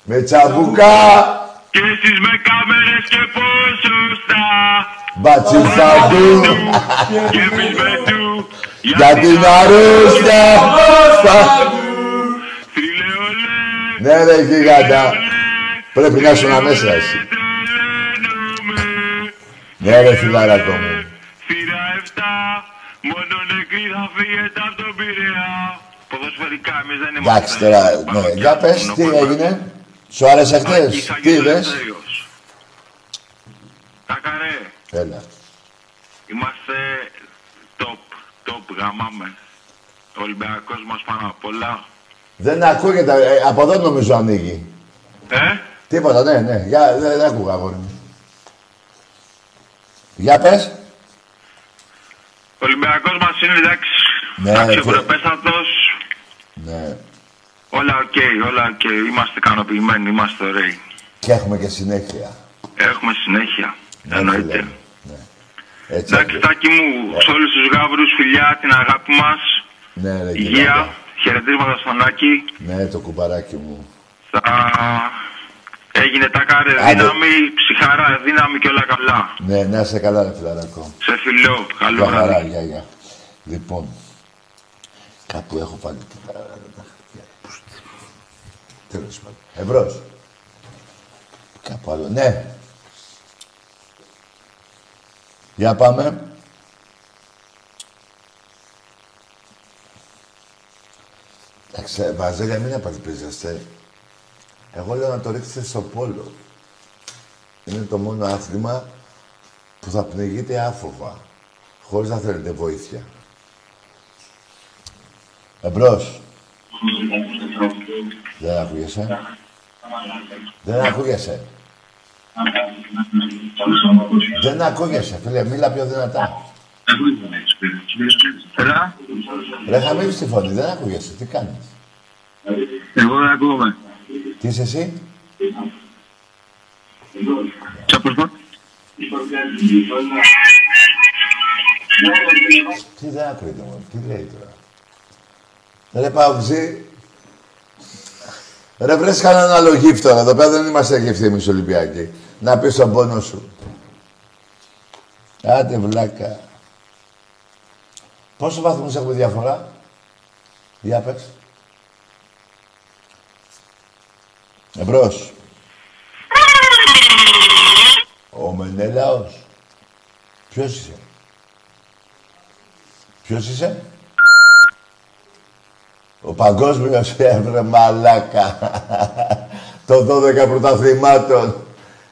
Με τσαμπουκά,
και εσείς με κάμερες και ποσοστά.
μπατσισαντού,
Και εμείς με του
για την αρρώστια.
Φίλε ολέ,
Ναι ρε γίγαντα. Πρέπει να ήσουν αμέσα εσύ.
τρελαίνομαι.
Ναι ρε φιλαράκο μου.
Σειρά 7 μόνο νεκροί θα φύγετε από τον Πειραιά. Ποδοσφαιρικά εμείς δεν είμαστε.
Εντάξει τώρα, ναι. Για πες, τι έγινε. Σου άρεσε χτες,
Άκης
τι
Αγγέλος
είδες.
Ελευθέριος. Κακαρέ,
Έλα.
είμαστε top, top γαμάμε. Ο Ολυμπιακός μας πάνω απ' όλα.
Δεν ακούγεται, ε, από εδώ νομίζω ανοίγει.
Ε,
Τίποτα, ναι, ναι. Για, δεν, δεν ακούγα, αγόρι μου. Για πες.
ο Ολυμπιακός μας είναι εντάξει.
Ναι,
Εντάξει,
φίλε.
ευρωπέστατος.
Ναι.
Όλα οκ, όλα οκ. Είμαστε ικανοποιημένοι, είμαστε ωραίοι.
Και έχουμε και συνέχεια.
Έχουμε συνέχεια.
Ναι,
Εννοείται.
Φίλε. Ναι. Έτσι.
Εντάξει, Τάκη μου, σε όλους τους γάβρους, φιλιά, την αγάπη μας.
Ναι, ρε,
Υγεία,
γιγάντα.
χαιρετίσματα στον Άκη.
Ναι, το κουμπαράκι μου.
Θα... Έγινε τα κάρε
Άντε.
δύναμη, ψυχάρα, δύναμη και όλα καλά.
Ναι, να είσαι καλά, ρε φιλαράκο.
Σε φιλό, καλό
Γεια χαρά,
βράδυ.
γεια, γεια. Λοιπόν, κάπου έχω βάλει και τα, τα χαρτιά. Πού στη- Τέλος πάντων. Εμπρός. Κάπου άλλο. Ναι. Για πάμε. Εντάξει, ε, Βαζέλια, μην απελπίζεστε. Εγώ λέω να το ρίξετε στο πόλο. Είναι το μόνο άθλημα που θα πνιγείτε άφοβα, χωρίς να θέλετε βοήθεια. Εμπρός. Δεν ακούγεσαι. Δεν ακούγεσαι. Δεν ακούγεσαι, φίλε. Μίλα πιο δυνατά.
Έλα,
Ρε, χαμήλεις τη φωνή. Δεν ακούγεσαι. Τι κάνεις;
εγώ δεν ακούγομαι.
Τι είσαι εσύ;
Τι αποσπά.
Τι δεν ακούγεται μόνο. Τι λέει τώρα. Ρε Παουτζή. Ρε βρες κανέναν άλλο γύφτο. Εδώ πέρα δεν είμαστε γύφτοι εμείς Ολυμπιακοί. Να πεις τον πόνο σου. Άντε βλάκα. Πόσο βαθμούς έχουμε διαφορά; Για πες. Εμπρός. Ο Μενέλαος. Ποιος είσαι; Ποιος είσαι; Ο παγκόσμιος έβρε μαλάκα. Το 12 πρωταθλημάτων.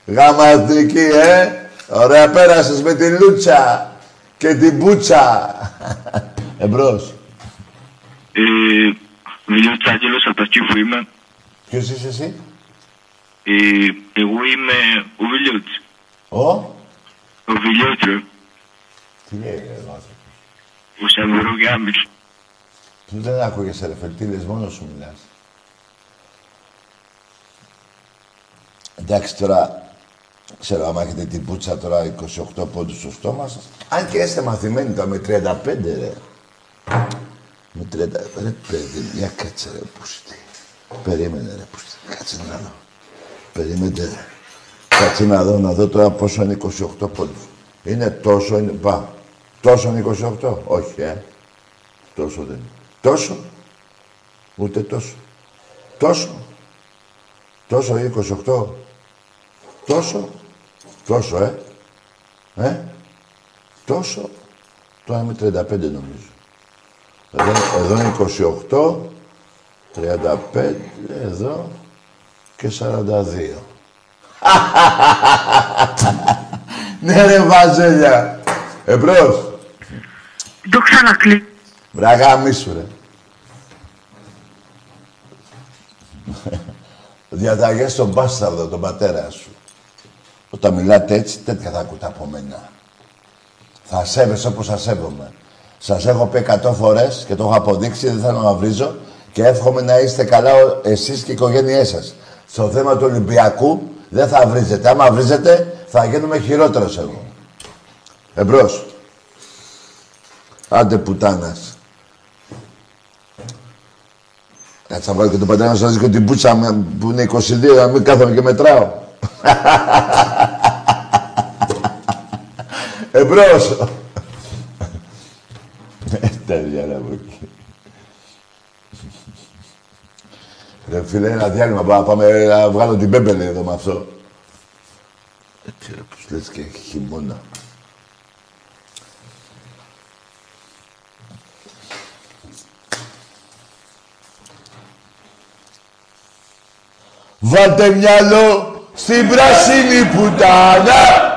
Γάμα εθνική, ε. Ωραία πέρασες με τη Λούτσα και την Μπούτσα. Εμπρός.
Ε, Βιλιώτης Άγγελος, από τα Σκύφου είμαι.
Ποιος είσαι εσύ;
Ε, εγώ είμαι ο Βιλιώτης.
Ο;
Ο Βιλιώτης, ρε.
Τι λέει ρε άνθρωπος.
Ο Σαββουρογιάμις.
Του δεν ακούγεσαι ρε φίλε, τι λες, μόνος σου μιλάς. Εντάξει τώρα, ξέρω άμα έχετε την πουτσα τώρα 28 πόντους στο στόμα σας. Αν και είστε μαθημένοι τώρα με 35 ρε. Με 30, ρε παιδί, μια κάτσε ρε πούστη. Περίμενε ρε πούστη, κάτσε να δω. Περίμενε ρε. Κάτσε να δω, να δω τώρα πόσο είναι 28 πόντους. Είναι τόσο, είναι, πά. Τόσο είναι 28, όχι ε. Τόσο δεν είναι. Τόσο, ούτε τόσο. Τόσο, τόσο είναι 28. Τόσο, τόσο ε. Ε, τόσο, τώρα είμαι 35 νομίζω. Εδώ, εδώ είναι 28, 35, εδώ και 42. ναι ρε Βαζέλια. Εμπρός.
Το ξανακλεί.
Βραγά μίσου ρε. Διαταγές στον μπάσταρδο, τον πατέρα σου. Όταν μιλάτε έτσι, τέτοια θα ακούτε από μένα. Θα σέβεσαι όπως σας σέβομαι. Σας έχω πει εκατό φορές και το έχω αποδείξει, δεν θέλω να βρίζω και εύχομαι να είστε καλά ο- εσείς και οι οικογένειές σας. Στο θέμα του Ολυμπιακού δεν θα βρίζετε. Άμα βρίζετε, θα γίνουμε χειρότερος εγώ. Εμπρός. Άντε πουτάνας. Κάτσε να βάλω και το πατέρα να σας δείξω την πουτσα με- που είναι 22, να μην κάθομαι και μετράω. Εμπρός. Ε, Τέλεια, ρε, από εκεί. Ρε φίλε, ένα διάλειμμα. Πάμε, πάμε να βγάλω την πέμπελε εδώ με αυτό. Έτσι ρε, πως λες και έχει χειμώνα. Βάλτε μυαλό στην πράσινη πουτάνα.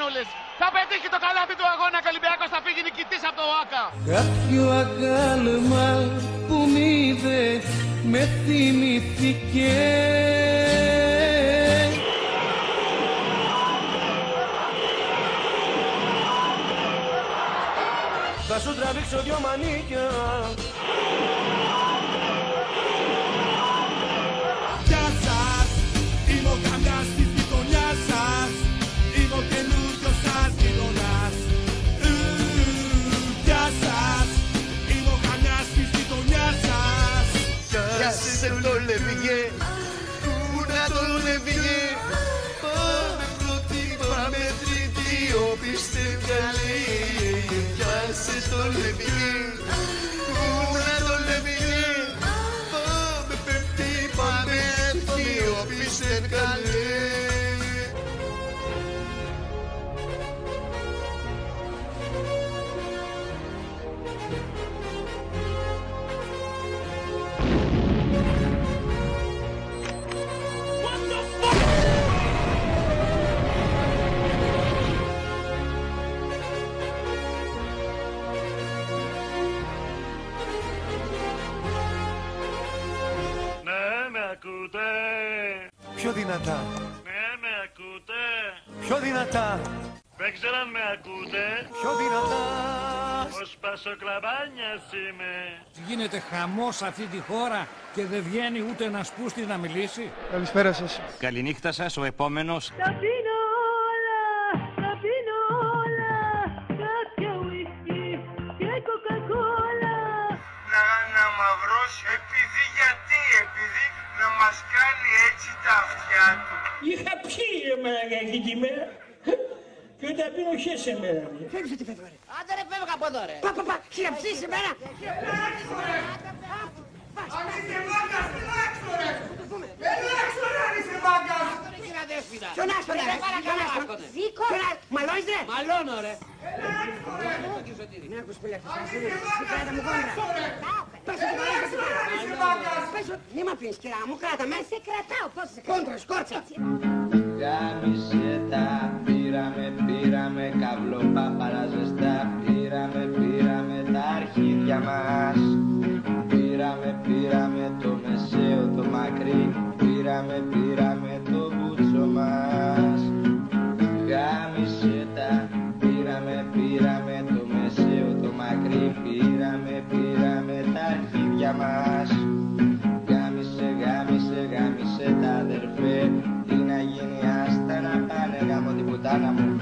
Πόντων ο Σπανούλης. Θα πετύχει το καλάθι του αγώνα και ο Ολυμπιακός θα φύγει νικητής από το ΟΑΚΑ.
Κάποιο αγάλμα που μ' είδε με θυμηθήκε Θα σου τραβήξω δυο μανίκια
όπιστε καλή Γεια σε το λεβιγέ, πού να
δυνατά,
Ναι, με ακούτε;
πιο δυνατά,
Δεν ξέρω αν με ακούτε;
πιο δυνατά
Ο Σπασοκλαμπάνιας είμαι.
Γίνεται χαμός σε αυτή τη χώρα και δεν βγαίνει ούτε ένας πούστης να μιλήσει.
Καλησπέρα σας
Καληνύχτα σας, ο επόμενος.
Τα πίνω όλα, τα πίνω όλα Κάποια ουίσκι και κοκακόλα
Να, να μαυρώσει μας κάνει έτσι τα αυτιά του
Είχα πιει εμένα εκείνη τη μέρα και όταν πίνω χέσε μέρα
Άντε ρε φεύγα από εδώ ρε.
Πα, πα, πα, χειραψείς εμένα
Αν είσαι μάγκας, ελάξω ρε Ελάξω ρε αν είσαι μάγκας
Ποιον άστονα ρε, ποιον άστονα Ζήκο Μαλώνεις ρε
Μαλώνω ρε.
Μην ακούς πολύ αυτός Κράτα μου κόντρα Πες ότι μαλώνεις Πες ότι μη μ' αφήνεις κυρά μου, κράτα με. Σε κρατάω, πώς σε κρατάω. Κόντρα, σκόρτσα
Γάμισε τα, πήραμε, πήραμε καβλό παπαρά ζεστά. Πήραμε, πήραμε τα αρχίδια μας. Πήραμε, πήραμε το μεσαίο, το μακρύ. Πήραμε, πήραμε το μπούτσο μας. Γάμισε τα, πήραμε, πήραμε το μεσαίο, το μακρύ. Πήραμε, πήραμε τα αρχίδια μας γάμο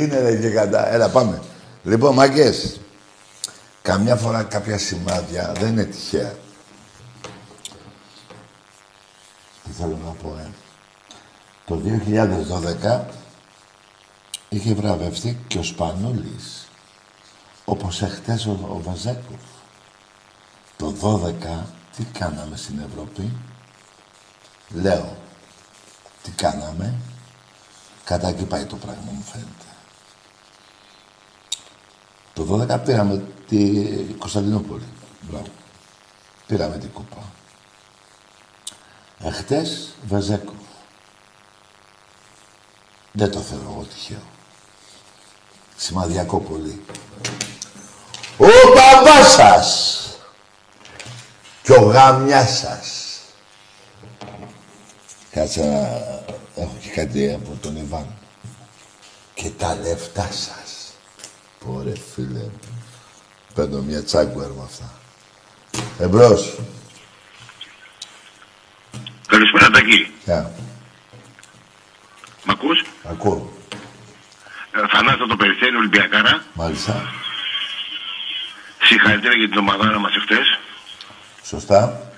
Τι είναι ρε γιγαντά. Έλα πάμε. Λοιπόν, μαγκές. Καμιά φορά κάποια σημάδια δεν είναι τυχαία. θέλω να πω, ε. Το 2012 είχε βραβευτεί και ο Σπανούλης, όπως εχθές ο, ο Βαζέκοφ. Το 12 τι κάναμε στην Ευρώπη; Λέω, τι κάναμε; Κατά εκεί πάει το πράγμα μου φαίνεται. Το 12 πήραμε τη Κωνσταντινούπολη. Μπράβο. Πήραμε την κούπα. Εχθές Βαζέκοφ. Δεν το θεωρώ εγώ τυχαίο. Σημαδιακό πολύ. Ο μπαμπάς σας και ο γάμιας σας. Κάτσε να έχω και κάτι από τον Ιβάν. Και τα λεφτά σας. Πόρε φίλε. Παίρνω μια τσάγκουερ με αυτά. Εμπρός.
Καλησπέρα Τακί.
Γεια.
Μ' ακούς;
Ακούω.
Ε, Θανάστα το Περιστέρι Ολυμπιακάρα.
Μάλιστα.
Συγχαρητήρια για την ομαδάρα μας εχθές.
Σωστά.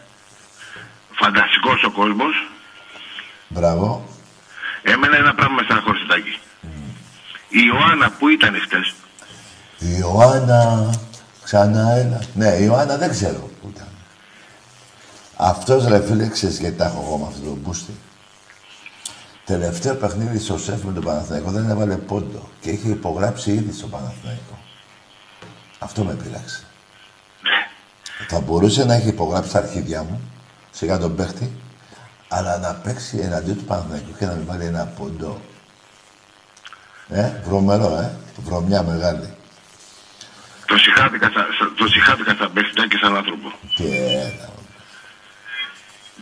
Φανταστικός ο κόσμος.
Μπράβο.
Έμενα ένα πράγμα με στεναχώρησε Τάκη. Η Ιωάννα που ήταν χτες.
Η Ιωάννα. Ξανά έλα. Ναι, η Ιωάννα δεν ξέρω που ήταν. Αυτός ρε φίλε, ξέρεις γιατί τα έχω εγώ με αυτόν τον μπούστη. Τελευταίο παιχνίδι στο σεφ με τον Παναθηναϊκό δεν έβαλε πόντο και είχε υπογράψει ήδη στο Παναθηναϊκό. Αυτό με πειράξε. Θα μπορούσε να έχει υπογράψει τα αρχίδια μου, σιγά τον παίχτη, αλλά να παίξει εναντίον του Παναθηναϊκού και να μην βάλει ένα πόντο. Ε, βρωμερό, ε. Βρωμιά μεγάλη.
Το συγχάθηκα, στα- στα- το συγχάθηκα στα παίχτητα και σαν άνθρωπο.
Και έλα.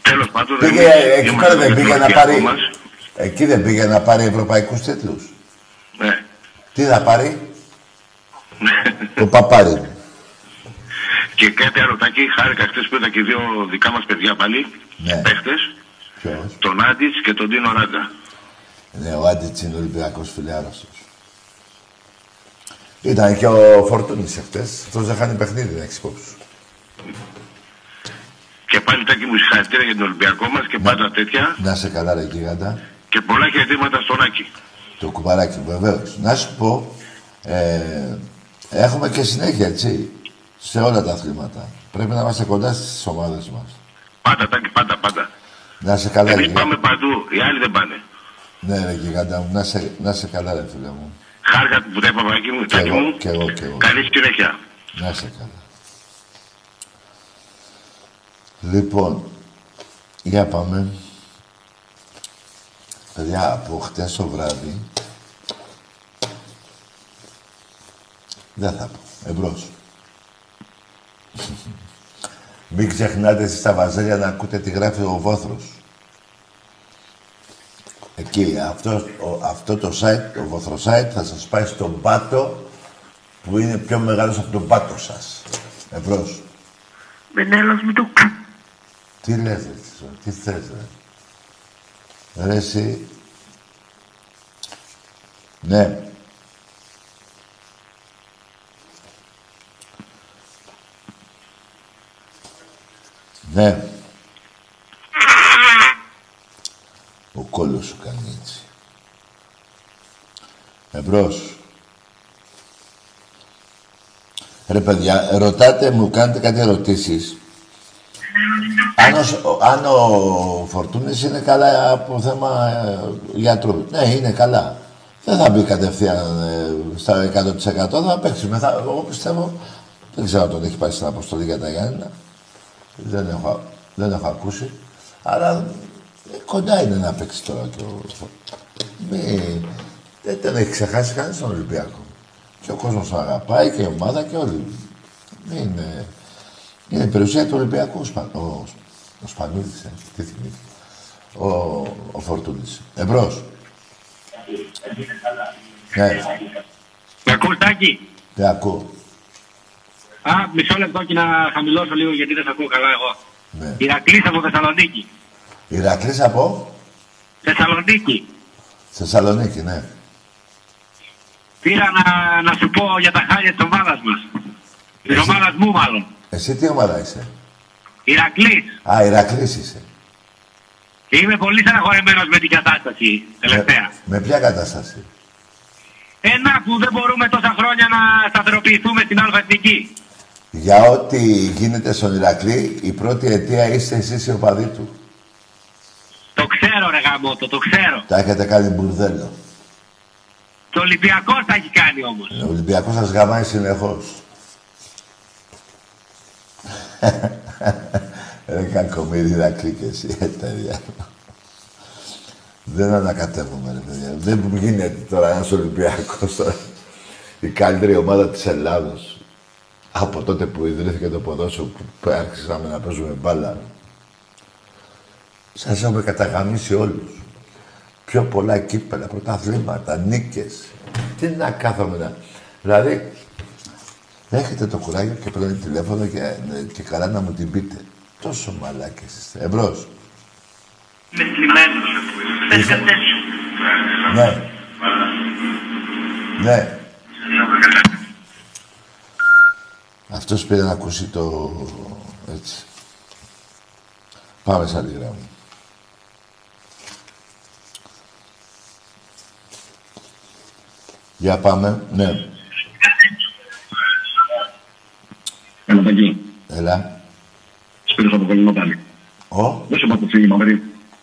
Τέλος πάντων,
Πήγε,
εμείς
εκεί
είμαστε
πέρα δεν
για
πήγε
τον
να
Ολυμπιακό
πάρει...
μας.
Εκεί δεν πήγε να πάρει ευρωπαϊκούς τίτλους.
Ναι.
Τι θα πάρει, το παπάρι.
Και κάτι άλλο, Τάκη, χάρηκα χτες που είδα και δύο δικά μας παιδιά πάλι,
Ναι.
παίχτες,
Ποιος;
τον Άντιτς και τον Τίνο Ράγκα.
Ναι, ο Άντιτς είναι Ολυμπιακός φίλε άρρωστος. Ήταν και ο Φορτούνης εχθές. Αυτός δεν χάνει παιχνίδι, να έχεις υπόψη σου.
Και πάλι Τάκη μου συγχαρητήρια για τον Ολυμπιακό μας και πάντα τέτοια
Να σε καλά ρε γίγαντα.
και πολλά χαιρετήματα στον Άκη.
Το κουμπαράκι βεβαίως. Να σου πω, ε, έχουμε και συνέχεια, έτσι, σε όλα τα αθλήματα. Πρέπει να είμαστε κοντά στις ομάδες μας.
Πάντα Τάκη, πάντα, πάντα.
Να σε καλά,
Εμείς
γίγαντα.
πάμε παντού, οι άλλοι δεν πάνε.
Ναι, ρε γίγαντα μου, να σε, να σε καλά, ρε φίλε μου.
Χάρηκα που τα είπα, Βαγγί μου,
Κι
Τάκη
εγώ,
μου.
κι εγώ, κι εγώ.
Καλή συνέχεια.
Να σε καλά. Λοιπόν, για πάμε. Παιδιά, από χτες το βράδυ, δεν θα πω. Εμπρός. Μην ξεχνάτε εσείς τα βαζέλια να ακούτε τι γράφει ο Βόθρος. Εκεί, αυτό, ο- αυτό το site, το Βόθρο site, θα σας πάει στον πάτο που είναι πιο μεγάλος από τον πάτο σας. Εμπρός.
Μενέλος μου το
Τι λες, ρε, Τσίσο, τι θες, ρε. Ρε, εσύ. Ναι. Ναι. Ο κόλλος σου κάνει έτσι. Εμπρός. Ρε παιδιά, ρωτάτε, μου κάνετε κάτι ερωτήσεις. Αν ο, Σ- ο- αν ο Φορτούνης είναι καλά από θέμα ε, γιατρού. Ναι, είναι καλά. Δεν θα μπει κατευθείαν ε, στα 100% θα παίξει μετά. Εγώ πιστεύω, δεν ξέρω αν τον έχει πάει στην αποστολή για τα Γιάννηνα. Δεν έχω, δεν έχω ακούσει. Αλλά ε, κοντά είναι να παίξει τώρα και ο Φω- Μη, δεν τον έχει ξεχάσει κανείς τον Ολυμπιακό. Και ο κόσμος τον αγαπάει και η ομάδα και όλοι. Είναι, είναι η περιουσία του Ολυμπιακού ο, Σπα, ο, ο Σπανούλης, ε. τι θυμήθηκα. Ο, ο Φορτούνης. Εμπρός. Ναι,
Με ακούς Τάκη;
δεν ακούω.
Α, μισό λεπτό και να χαμηλώσω λίγο γιατί δεν σε ακούω καλά εγώ.
Ναι.
Ηρακλής από Θεσσαλονίκη.
Ηρακλής από;
Θεσσαλονίκη.
Θεσσαλονίκη, ναι.
Πήρα να, να σου πω για τα χάλια της ομάδας μας. Της
Εσύ-
ομάδας μου μάλλον.
Εσύ τι ομάδα είσαι;
Ηρακλής.
Α, Ηρακλής είσαι.
Είμαι πολύ στεναχωρημένος με την κατάσταση τελευταία.
Με ποια κατάσταση;
Ένα που δεν μπορούμε τόσα χρόνια να σταθεροποιηθούμε στην αλφα εθνική.
Για ό,τι γίνεται στον Ηρακλή, η πρώτη αιτία είστε εσείς οι οπαδοί του.
Το ξέρω ρε γαμότο, το ξέρω.
Τα έχετε κάνει μπουρδέλο.
Το Ολυμπιακός τα έχει κάνει όμως.
Ο Ολυμπιακός σας γαμάει συνεχώς. Ρε κακομύρι Ηρακλή και εσύ, ε, παιδιά. Δεν ανακατεύομαι, ρε παιδιά. Δεν μου γίνεται τώρα ένας Ολυμπιακός τώρα. Η καλύτερη ομάδα της Ελλάδος. Από τότε που ιδρύθηκε το ποδόσφαιρο που άρχισαμε να παίζουμε μπάλα. Σας έχουμε καταγαμίσει όλους. Πιο πολλά κύπελα, πρωταθλήματα, νίκες. Τι να κάθομαι να... Δηλαδή, έχετε το κουράγιο και παίρνετε τηλέφωνο και, και καλά να μου την πείτε. Τόσο μαλάκες είστε. Εμπρός.
Είμαι θλιμμένος. Πες κάτι τέτοιο.
Ναι. Ναι. Αυτός πήρε να ακούσει το... έτσι. Πάμε σε άλλη γράμμα. Για πάμε. Ναι.
Έλα, Ταγκή.
Έλα.
Σπύρος από Κολυνό πάλι.
Ο.
Δεν σου είπα το φίλημα πριν.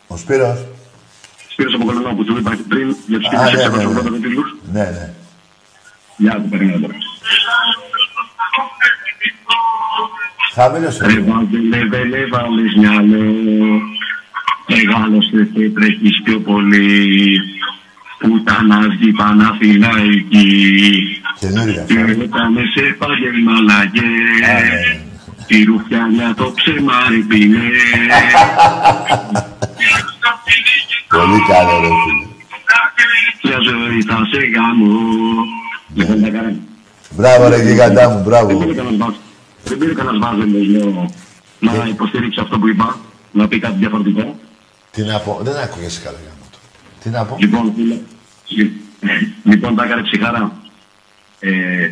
Ο Σπύρος.
Σπύρος από Κολυνό που σου είπα πριν για τους
Α, ναι,
τίτλους
ναι,
680
ναι.
τίτλους.
Ναι, ναι.
Γεια του, περίμενε τώρα.
Χαμήλωσε.
Ρε βάζελε, δεν έβαλες μυαλό. Μεγάλωσε και τρέχεις πιο πολύ. Πουτανάζει Παναθηναϊκή.
Καινούργια.
Και έκανε σε επάγγελμα αλλαγές. Τη ρουφιάνια το ψέμα ρε πίνε.
Πολύ καλό, ρε φίλε.
Μια ζωή θα σε γάμω. Λοιπόν, τα κάναμε.
Μπράβο, ρε γιγαντά μου, μπράβο.
Δεν πήρε κανένας βάζ- Δεν πήρε κανένας βάζελος, λέω, να υποστηρίξει αυτό που είπα, να πει κάτι διαφορετικό.
Τι να πω, δεν άκουγες καλά για μου. Τι να πω.
Λοιπόν, φίλε, λοιπόν, τα έκανε ψυχάρα. Ε,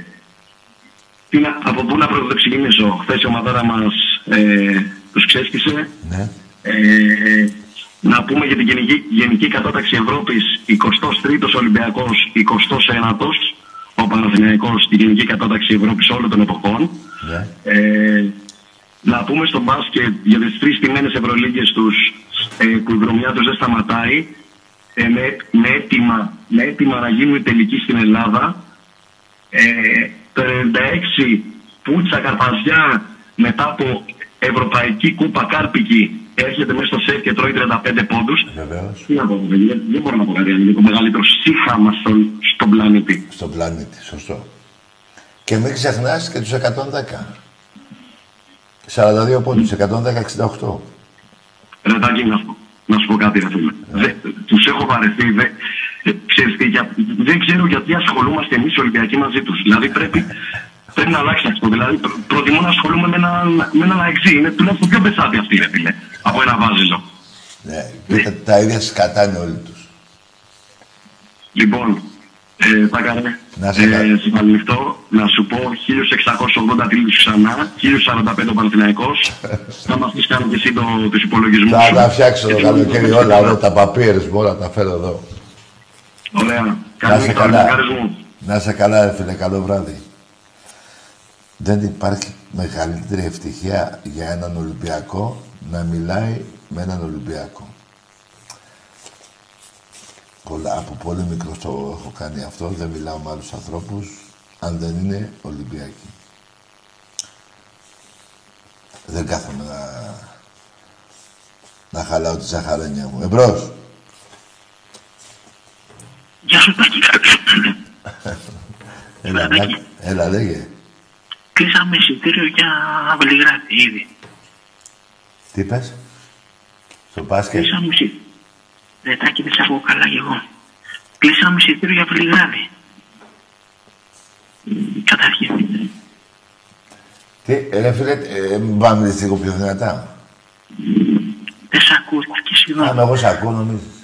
τι να, από πού να πρωτοξεκινήσω. Χθες η ομαδάρα μας ε, τους ξέσκησε.
Ναι.
Ε, να πούμε για την γενική, γενική κατάταξη Ευρώπης 23ος Ολυμπιακός, 29ος ο Παναθηναϊκός στη γενική κατάταξη Ευρώπης όλων των εποχών.
Ναι.
Ε, να πούμε στο μπάσκετ για τις τρεις τιμένες Ευρωλίγκες τους ε, που η βρωμιά τους δεν σταματάει ε, με, με, έτοιμα, με έτοιμα να γίνουν τελική στην Ελλάδα. Ε, το 96 Πούτσα Καρπαζιά μετά από Ευρωπαϊκή Κούπα Κάρπικη έρχεται μέσα στο σετ και τρώει 35 πόντους.
Βεβαίως.
Τι να πω, παιδιά, δεν, δεν μπορώ να πω κάτι άλλο. Είναι το μεγαλύτερο σύγχαμα στον, στον πλανήτη.
Στον πλανήτη, σωστό. Και μην ξεχνάς και τους 110. 42 πόντους, 110-68.
Ρε Τάκη, να, σου πω- να σου πω κάτι, ρε φίλε. Δεν- Τους έχω βαρεθεί. Δε, ε, ξέρεις τι, για, δεν ξέρω γιατί ασχολούμαστε εμείς οι Ολυμπιακοί μαζί τους. Δηλαδή πρέπει, πρέπει να αλλάξει αυτό. Δηλαδή προ- προτιμώ να ασχολούμαι με έναν με έναν αεξή. Είναι τουλάχιστον πιο πεσάτη αυτή, ρε φίλε, από ένα βάζελο.
Ναι, και τα, τα ίδια σκατά είναι όλοι τους.
Λοιπόν, ε, θα κάνε.
Να σε
ε,
καλά.
σε καλυφτώ, να σου πω 1680 τίτλους ξανά, 1045 ο Παναθηναϊκός. θα μας πεις κάνω και εσύ το, τους υπολογισμούς
Θα
σου.
τα φτιάξω
Και
το
τι
καλοκαίρι
μου
όλα,
είπες
όλα τα παπίερες μου, όλα τα φέρω εδώ.
Ωραία.
Να
Καλή
σε
νύχτα,
καλά.
ευχαριστώ.
Να σε καλά, ρε φίλε, καλό βράδυ. Δεν υπάρχει μεγαλύτερη ευτυχία για έναν Ολυμπιακό να μιλάει με έναν Ολυμπιακό. Πολλά, από πολύ μικρός το έχω κάνει αυτό, δεν μιλάω με άλλους ανθρώπους, αν δεν είναι Ολυμπιακοί. Δεν κάθομαι να, να χαλάω τη ζαχαρένια μου. Εμπρός.
Γεια σου Τάκη.
Έλα, να- έλα, λέγε.
Κλείσαμε εισιτήριο για Βελιγράδι ήδη.
Τι είπες. Στο μπάσκετ;
Κλείσαμε εισιτήριο. Ρε Τάκη δεν σε ακούω καλά κι εγώ. Κλείσαμε εισιτήριο για Βελιγράδι. Καταρχήν.
Τι, ρε φίλε, ε, μην πάμε μιλήσεις λίγο πιο δυνατά.
Δεν σε ακούω Τάκη, συγγνώμη.
Άμα εγώ σε ακούω, νομίζεις.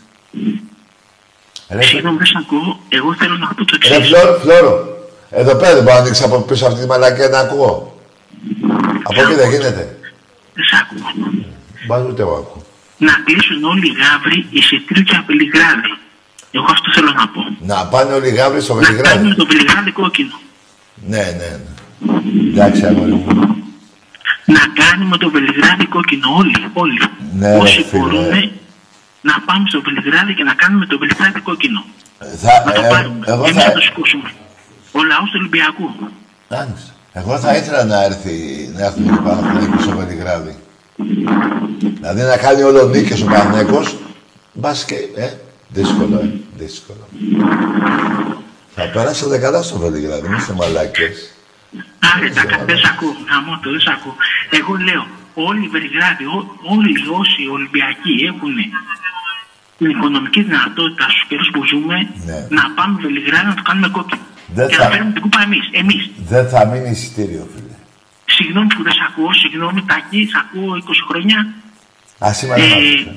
Ρε,
Συγγνώμη, δεν σε ακούω. Εγώ θέλω να πω το
ρε
εξής.
Φλόρο, Φλόρο, εδώ πέρα δεν μπορώ να ανοίξεις από πίσω αυτή τη μαλακία να ακούω. Από εκεί δεν γίνεται.
Δεν σε ακούω.
Μπας ούτε εγώ ακούω.
Να κλείσουν όλοι οι γάβροι εισιτήριο και Βελιγράδι. Εγώ αυτό θέλω να πω.
Να πάνε όλοι οι γάβροι στο
Να
Βελιγράδι.
κάνουμε το Βελιγράδι κόκκινο.
Ναι, ναι, ναι. Εντάξει, αγόρι μου.
Να κάνουμε το Βελιγράδι κόκκινο όλοι, όλοι.
Ναι, ρε,
Όσοι
φίλε.
μπορούν να πάμε στο Βελιγράδι και να κάνουμε το Βελιγράδι κόκκινο.
Θα,
Να το
ε,
πάρουμε.
εγώ
Εμείς
θα,
θα το σηκώσουμε. Ο λαός του Ολυμπιακού.
Άνοιξε. Εγώ θα ήθελα να έρθει, να έρθει ο Παναθηναϊκός στο Βελιγράδι. Δηλαδή να κάνει όλο νίκες ο Παναθηναϊκός. Μπας και, ε, δύσκολο, ε, δύσκολο. Θα περάσετε καλά στο Βελιγράδι, μην είστε μαλάκες.
Άρε, τα κα- δεν σ' ακούω. Γαμώ το, δεν σ' ακούω. Εγώ λέω, όλοι οι Βελιγράδοι, ό- όλοι όσοι Ολυμπιακοί έχουν την οικονομική δυνατότητα στους καιρούς που ζούμε,
Ναι.
να πάμε Βελιγράδι να το κάνουμε κόκκινο.
Δεν
και
θα-
να παίρνουμε την κούπα εμείς. Εμείς.
Δεν θα μείνει εισιτήριο, φίλε.
Συγγνώμη που δεν σ' ακούω, συγγνώμη Τάκη, σ' ακούω 20 χρόνια.
Α, σήμερα δεν
Ε,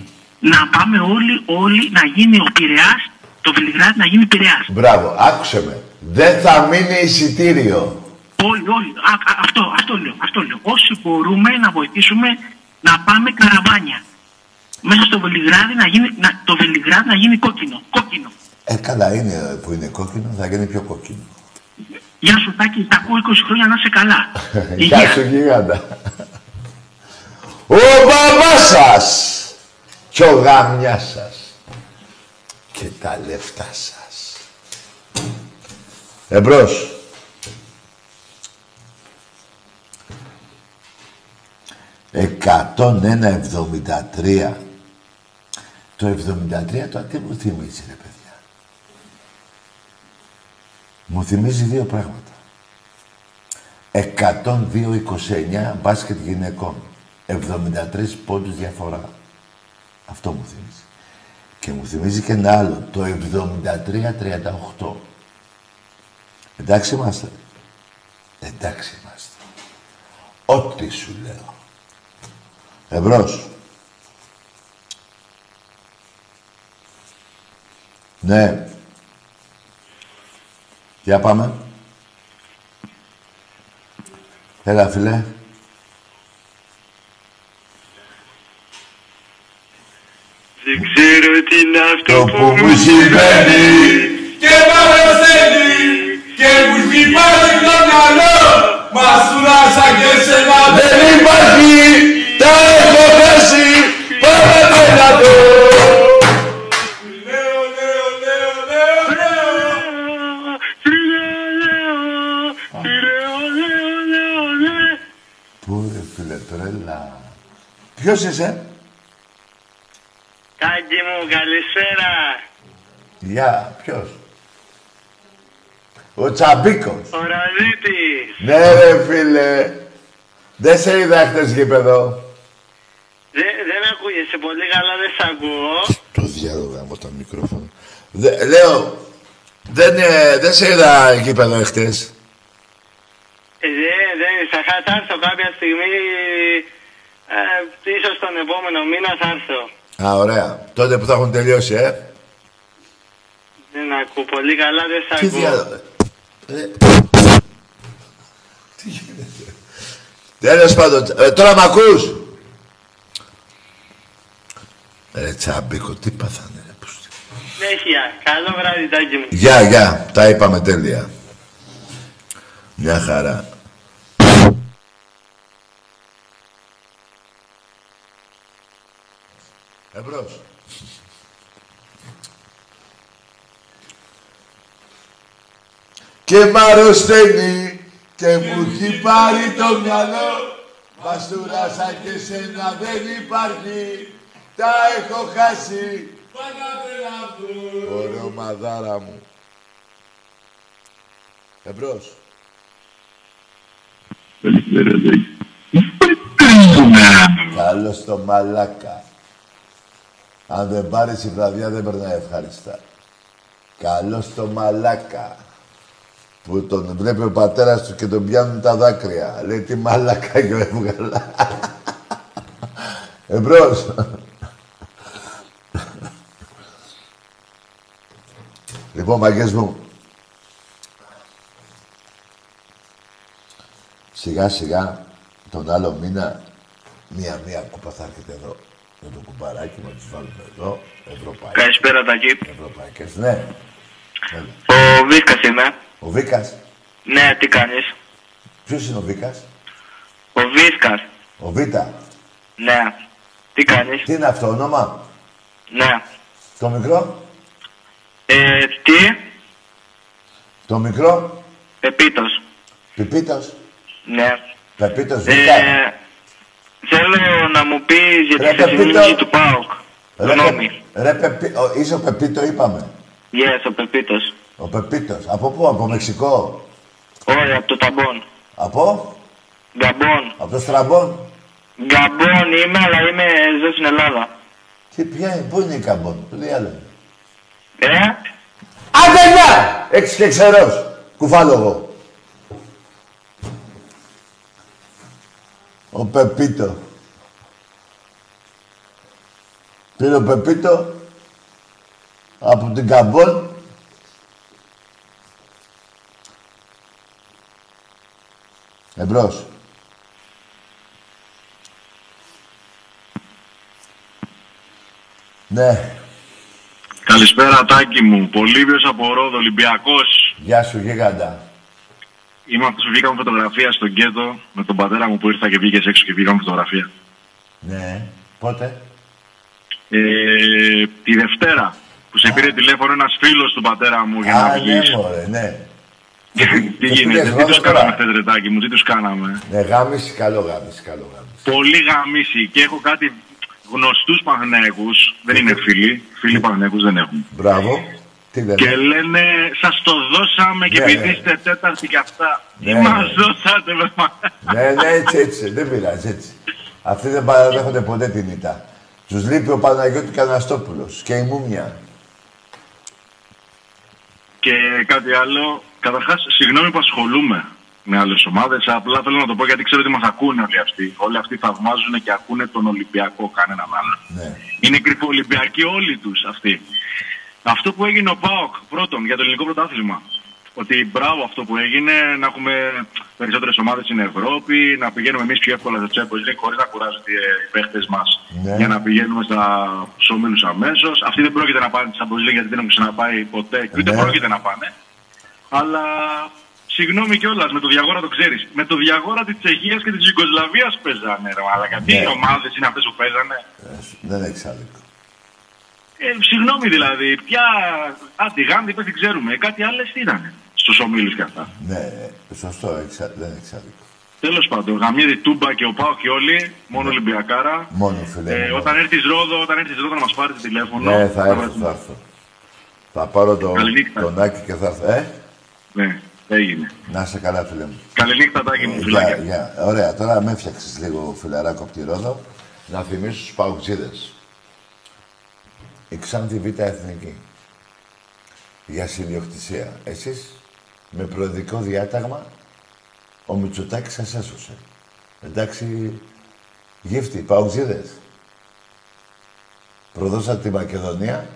να πάμε όλοι, όλοι να γίνει ο Πειραιάς, το Βελιγράδι να γίνει Πειραιάς.
Μπράβο, άκουσε με. Δεν θα μείνει εισιτήριο.
Όλοι, όλοι. Α, α, αυτό, αυτό λέω, αυτό λέω. Όσοι μπορούμε να βοηθήσουμε να πάμε καραβάνια. Μέσα στο Βελιγράδι να γίνει, να, το Βελιγράδι να γίνει κόκκινο. Κόκκινο.
Ε, καλά είναι που είναι κόκκινο, θα γίνει πιο κόκκινο.
Γεια σου Τάκη, τα ακούω 20 χρόνια να είσαι καλά.
Γεια σου, γίγαντα. Ο μπαμπάς σας και ο γαμιάς σας και τα λεφτά σας. Εμπρός. Εκατόν ένα εβδομήντα τρία. Το 73 το τι μου θυμίζει ρε παιδιά. Μου θυμίζει δύο πράγματα. 102-29 μπάσκετ γυναικών. 73 πόντους διαφορά. Αυτό μου θυμίζει. Και μου θυμίζει και ένα άλλο. Το 73-38. Εντάξει είμαστε. Εντάξει είμαστε. Ό,τι σου λέω. Εμπρός. Ναι. Για πάμε. Έλα, φίλε.
Δεν ξέρω τι είναι αυτό
Το που μου συμβαίνει
Και παρασένει και μου χτυπάει το μυαλό Μας τουλάσα και σε ένα
Δεν υπάρχει, τα έχω χάσει, πάμε να το. Φίλε, τρέλα. Ποιος είσαι;
Τάκη μου, καλησπέρα.
Γεια, ποιος; Ο Τσαμπίκος.
Ο Ραζίτης.
Ναι ρε φίλε. Δεν σε είδα χτες γήπεδο.
Δεν, δεν ακούγεσαι πολύ καλά, δεν σ' ακούω.
Το διάλογο από τα μικρόφωνα. Δε, λέω, δεν, ε, δεν σε είδα γήπεδο εχθές.
Ε, Δεν, δεν, θα, θα έρθω κάποια στιγμή, ε, ίσως τον επόμενο μήνα θα έρθω.
Α, ωραία. Τότε που θα έχουν τελειώσει, ε.
Δεν ακούω πολύ καλά, δεν σ'
Τι
ακούω.
διάλογο. Ε, Τι γίνεται. Τέλος πάντων, ε, τώρα μ' ακούς. Ρε Τσαμπίκο, τι πάθανε ρε πούστη.
Συνέχεια. Καλό βράδυ, Τάκη μου.
Γεια, γεια. Τα είπαμε τέλεια. Μια χαρά. Εμπρός. Και μ' αρρωσταίνει και μου έχει πάρει το μυαλό. Μαστούρασα και σένα δεν υπάρχει. Τα έχω χάσει. Ωραίο μαδάρα μου. Εμπρός. Καλώς το μαλάκα Αν δεν πάρεις η βραδιά δεν περνάει ευχάριστα Καλώς το μαλάκα που τον βλέπει ο πατέρας του και τον πιάνουν τα δάκρυα. Λέει τι μαλάκα και έβγαλα. Εμπρός. λοιπόν, μαγκές μου. Σιγά σιγά τον άλλο μήνα μία-μία κούπα θα έρχεται εδώ. Με το κουμπαράκι να τις βάλουμε εδώ. Ευρωπαϊκές.
Καλησπέρα Τάκη.
Ευρωπαϊκές, ναι. Έλα.
Ο Βίσκας είμαι.
Ο Βίκας;
Ναι, τι κάνεις;
Ποιος είναι ο Βίκας;
Ο Βίσκας.
Ο Βίτα;
Ναι. Τι κάνεις;
Τι είναι αυτό όνομα;
Ναι.
Το μικρό;
Ε, τι;
Το μικρό;
Πεπίτος.
Πιπίτος.
Ναι.
Πεπίτος Βίτα.
Ε, θέλω να μου πεις για
Ρε,
τη χθεσινή
Πεπίτο.
νίκη του ΠΑΟΚ.
Ρε,
Γνώμη.
Πε- ρε Πεπί... ο, είσαι ο Πεπίτο είπαμε.
Yes, ο Πεπίτος.
Ο Πεπίτος. Από πού, από Μεξικό;
Όχι, από το Ταμπόν.
Από;
Γκαμπόν.
Από το Στραμπόν.
Γκαμπόν είμαι, αλλά είμαι ζω στην Ελλάδα.
Τι ποια, πού είναι η Καμπόν. Το διάλογο.
Ε,
Άντε γεια! Έξι και ξερός. Κουφάλογο. Ο Πεπίτο. Πήρε ο Πεπίτο από την Καμπόν Εμπρός. Ναι.
Καλησπέρα Τάκη μου. Πολύβιος από Ρόδο, Ολυμπιακός.
Γεια σου γίγαντα.
Είμαι αυτός που βγήκαμε φωτογραφία στον Κέτο με τον πατέρα μου που ήρθα και βγήκες έξω και βγήκαμε φωτογραφία.
Ναι. Πότε;
Ε, τη Δευτέρα που σε πήρε τηλέφωνο ένας φίλος του πατέρα μου για να
Α, ναι,
βγεις.
μωρέ, ναι.
τι
πήγες
γίνεται, τι
Ρόδο
τους
τώρα.
κάναμε χθες ρε Τάκη μου, τι τους κάναμε.
Ναι, γάμιση, καλό γάμιση, καλό γάμιση.
Πολύ γαμίση και έχω κάτι γνωστούς Παγνέκους, δεν είναι φίλοι, φίλοι Παγνέκους δεν έχουν.
Μπράβο. Τι λένε;
Και λένε, σας το δώσαμε και
Ναι,
επειδή
ναι.
είστε τέταρτη και αυτά.
Ναι,
Τι μας
ναι.
δώσατε, βρε μα.
ναι, ναι, έτσι, έτσι. Δεν πειράζει, έτσι. Αυτοί δεν παραδέχονται ποτέ την ήττα. Τους λείπει ο Παναγιώτης Καναστόπουλος και η Μούμια.
Και κάτι άλλο. Καταρχάς, συγγνώμη που ασχολούμαι με άλλες ομάδες. Απλά θέλω να το πω γιατί ξέρω ότι μας ακούνε όλοι αυτοί. Όλοι αυτοί θαυμάζουν και ακούνε τον Ολυμπιακό, κανέναν άλλο.
Ναι.
Είναι κρυφοολυμπιακοί όλοι τους αυτοί. Αυτό που έγινε ο ΠΑΟΚ πρώτον για το ελληνικό πρωτάθλημα. Ότι μπράβο αυτό που έγινε, να έχουμε περισσότερες ομάδες στην Ευρώπη, να πηγαίνουμε εμείς πιο εύκολα στο Champions League χωρίς να κουράζονται οι παίχτες μας
Ναι.
για να πηγαίνουμε στα ομίλου αμέσως. Αυτοί δεν πρόκειται να πάνε στη Champions League γιατί δεν έχουν ξαναπάει ποτέ και ούτε
Ναι.
πρόκειται να πάνε. Αλλά συγγνώμη κιόλας με το διαγόρα το ξέρεις. Με το διαγόρα της Τσεχίας και της Ιουγκοσλαβίας παίζανε, ρε μαλάκα. Τι
Ναι.
ομάδες είναι αυτές που παίζανε;
Ε, Δεν έχει άδικο.
Ε, συγγνώμη δηλαδή, πια αντιγάντη δεν την ξέρουμε. Κάτι άλλες τι ήταν στους ομίλους και αυτά.
Ναι, σωστό, έχεις α- δεν έχει άδικο.
Τέλος πάντων, γαμίδι Τούμπα και ο Πάο και όλοι, μόνο Ολυμπιακάρα.
Μόνο φίλε.
Ε,
μου.
όταν έρθεις Ρόδο, όταν έρθεις Ρόδο να μας πάρεις τηλέφωνο.
Ναι, θα έρθω,
βρεθούμε.
θα έρθω. Θα πάρω το,
Καληνύχτα.
τον Άκη και θα έρθω. Ε,
Ναι, έγινε.
να είσαι καλά, φίλε μου.
Καληνύχτα, Τάκη μου,
Ε,
φιλάκια.
γεια, γεια. Ωραία, τώρα με έφτιαξες λίγο φιλαράκο από τη Ρόδο. Να θυμίσω στους παουτζίδες. Η Ξάνθη Β' Εθνική. Για συνδιοκτησία. Εσείς με προεδρικό διάταγμα ο Μητσοτάκης σας έσωσε. Εντάξει, γύφτη, παουτζίδες. Προδώσατε τη Μακεδονία.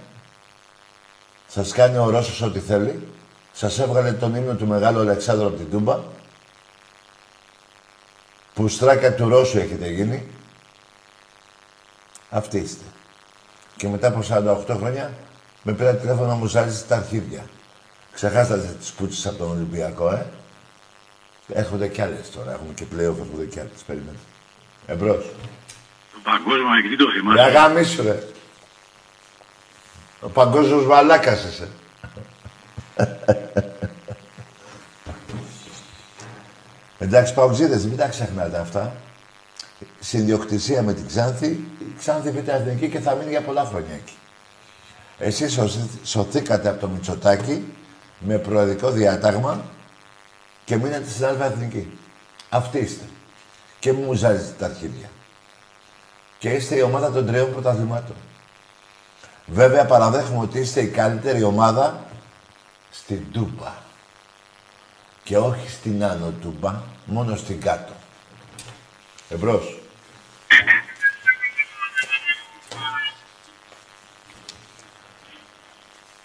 Σας κάνει ο Ρώσος ό,τι θέλει. Σας έβγαλε τον ύμνο του Μεγάλου Αλεξάνδρου από την Τούμπα. Που στράκα του Ρώσου έχετε γίνει. Αυτοί είστε. Και μετά από 48 χρόνια με πήρα τηλέφωνο να μου ζάλισε τα αρχίδια. Ξεχάσατε τις πούτσες από τον Ολυμπιακό, ε. Έρχονται κι άλλες τώρα. Έχουμε και πλέον έρχονται κι άλλες. Περιμένετε. Εμπρός.
Το παγκόσμιο εκεί το
Για
θυμάσαι.
γάμισου, ρε. Ο παγκόσμιος μαλάκας είσαι. Εντάξει, παουτζίδες, μην τα ξεχνάτε αυτά. Συνδιοκτησία με την Ξάνθη, η Ξάνθη Β' Εθνική και θα μείνει για πολλά χρόνια εκεί. Εσείς σωθή- σωθήκατε από το Μητσοτάκι με προεδρικό διάταγμα και μείνατε στην Α' Εθνική. Αυτοί είστε. Και μην μου ζάλιζετε τα αρχίδια. Και είστε η ομάδα των τριών πρωταθλημάτων. Βέβαια παραδέχομαι ότι είστε η καλύτερη ομάδα στην Τούμπα. Και όχι στην Άνω Τούμπα, μόνο στην κάτω. Εμπρός.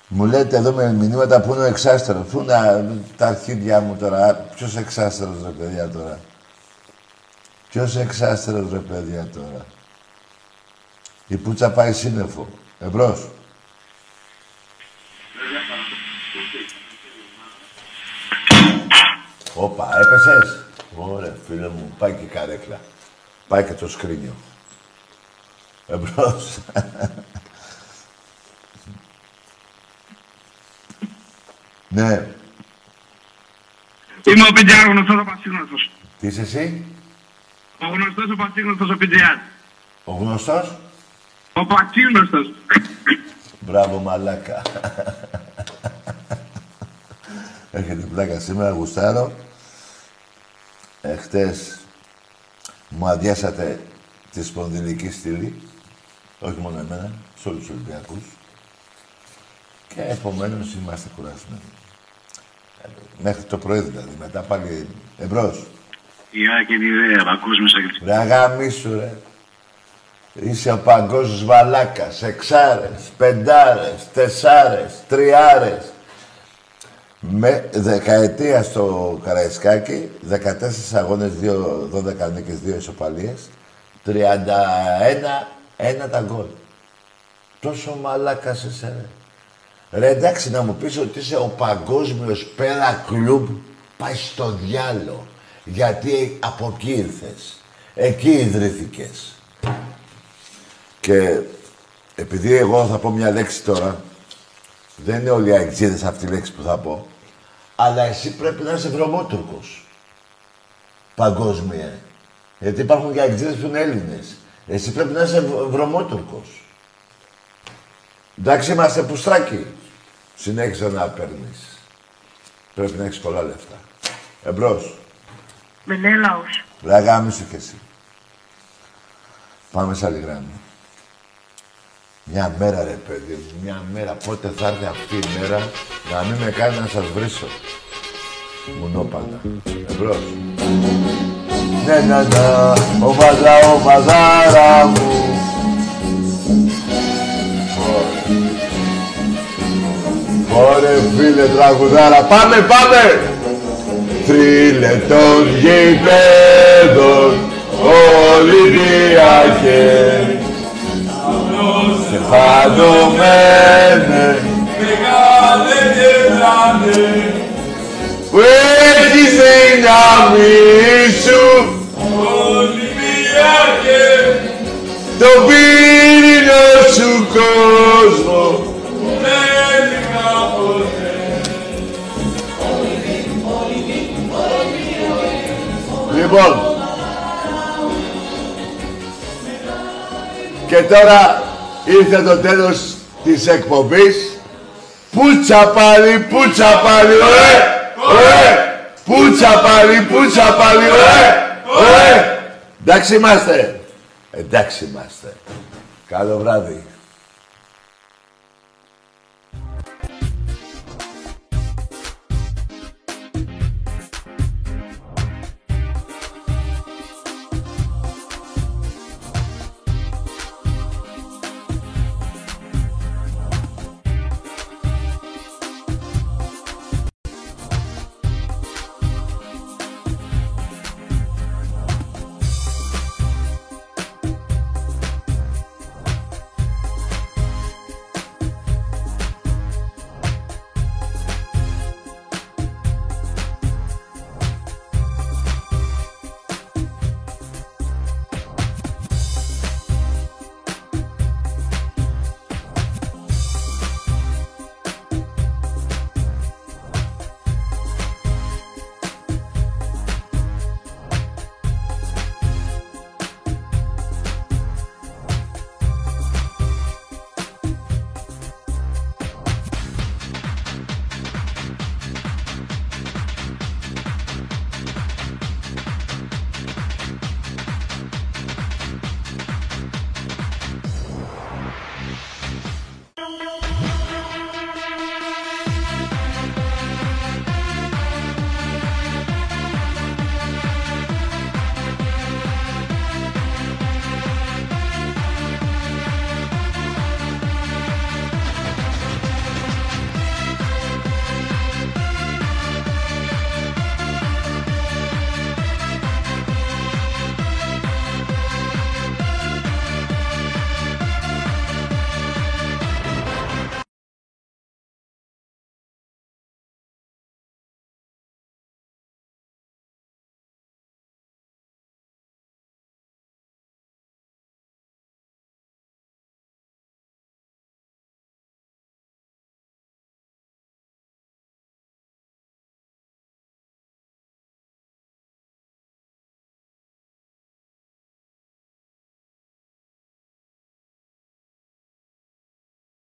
Μου λέτε εδώ με μηνύματα που είναι ο εξάστερος. Πού είναι τα αρχίδια μου τώρα; Ποιος εξάστερος ρε παιδιά τώρα; Ποιος εξάστερος ρε παιδιά τώρα; Η πουτσα πάει σύννεφο. Εμπρός. Όπα, έπεσες; Ωραία, φίλε μου, πάει και η καρέκλα. Πάει και το σκρίνιο. Εμπρός. ναι.
Είμαι ο Πιτζιάρ, γνωστός ο Πασίγνωστος.
Τι είσαι εσύ,
Ο γνωστός ο Πασίγνωστος ο Πιτζιάρ.
ο γνωστός;
Ο Πασίγνωστος.
Μπράβο, μαλάκα. Έχετε πλάκα σήμερα, γουστάρω. Εχθές μου αδειάσατε τη σπονδυλική στήλη. Όχι μόνο εμένα, σε όλους τους Ολυμπιακούς. Και επομένως είμαστε κουρασμένοι. Ε, Μέχρι το πρωί δηλαδή. Μετά πάλι εμπρός.
Η άκρη ιδέα, ακούς μέσα και
Ρε άι γαμήσου ρε. Είσαι ο παγκόσμιος μαλάκας. Εξάρες, πεντάρες, τεσσάρες, τριάρες. Με δεκαετία στο Καραϊσκάκι, 14 αγώνες, 2, 12 νίκες, 2 ισοπαλίες, 31, ένα τα γκολ. Τόσο μαλάκας είσαι ρε. Ρε εντάξει να μου πεις ότι είσαι ο παγκόσμιος πέρα κλουμπ, πάει στο διάλο. Γιατί από εκεί ήρθες. Εκεί ιδρύθηκες. Και επειδή εγώ θα πω μια λέξη τώρα, δεν είναι όλοι οι αεξίδες αυτή η λέξη που θα πω, αλλά εσύ πρέπει να είσαι βρωμότουρκος. Παγκόσμια. Γιατί υπάρχουν και αεξίδες που είναι Έλληνες. Εσύ πρέπει να είσαι β- βρωμότουρκος. Εντάξει, είμαστε πουστράκι. Συνέχισε να παίρνεις. Πρέπει να έχεις πολλά λεφτά. Εμπρός.
Μενέλαος.
Ρε αγάμισου κι εσύ. Πάμε σε άλλη γράμμα. Μια μέρα ρε παιδί μου, μια μέρα. Πότε θα έρθει αυτή η μέρα να μην με κάνει να σας βρίσω. Μουνόπαντα. Εμπρός. Ναι, ναι, ναι, ομαδά, ομαδάρα μου. Ωραία φίλε τραγουδάρα, πάμε, πάμε! Θρύλε των γηπέδων Ολυμπιακέ Στεφανωμένε
Μεγάλε γελάνε
που έχεις δύναμη σου.
Ολυμπιακέ
το πύρινο σου κόσμο.
Δεν είχα ποτέ
Λοιπόν. Και τώρα ήρθε το τέλος της εκπομπής Πούτσα πάλι, πούτσα πάλι, ωε, ωε, πούτσα πάλι, πούτσα πάλι, ωε, ωε. Εντάξει είμαστε. Εντάξει είμαστε. Καλό βράδυ.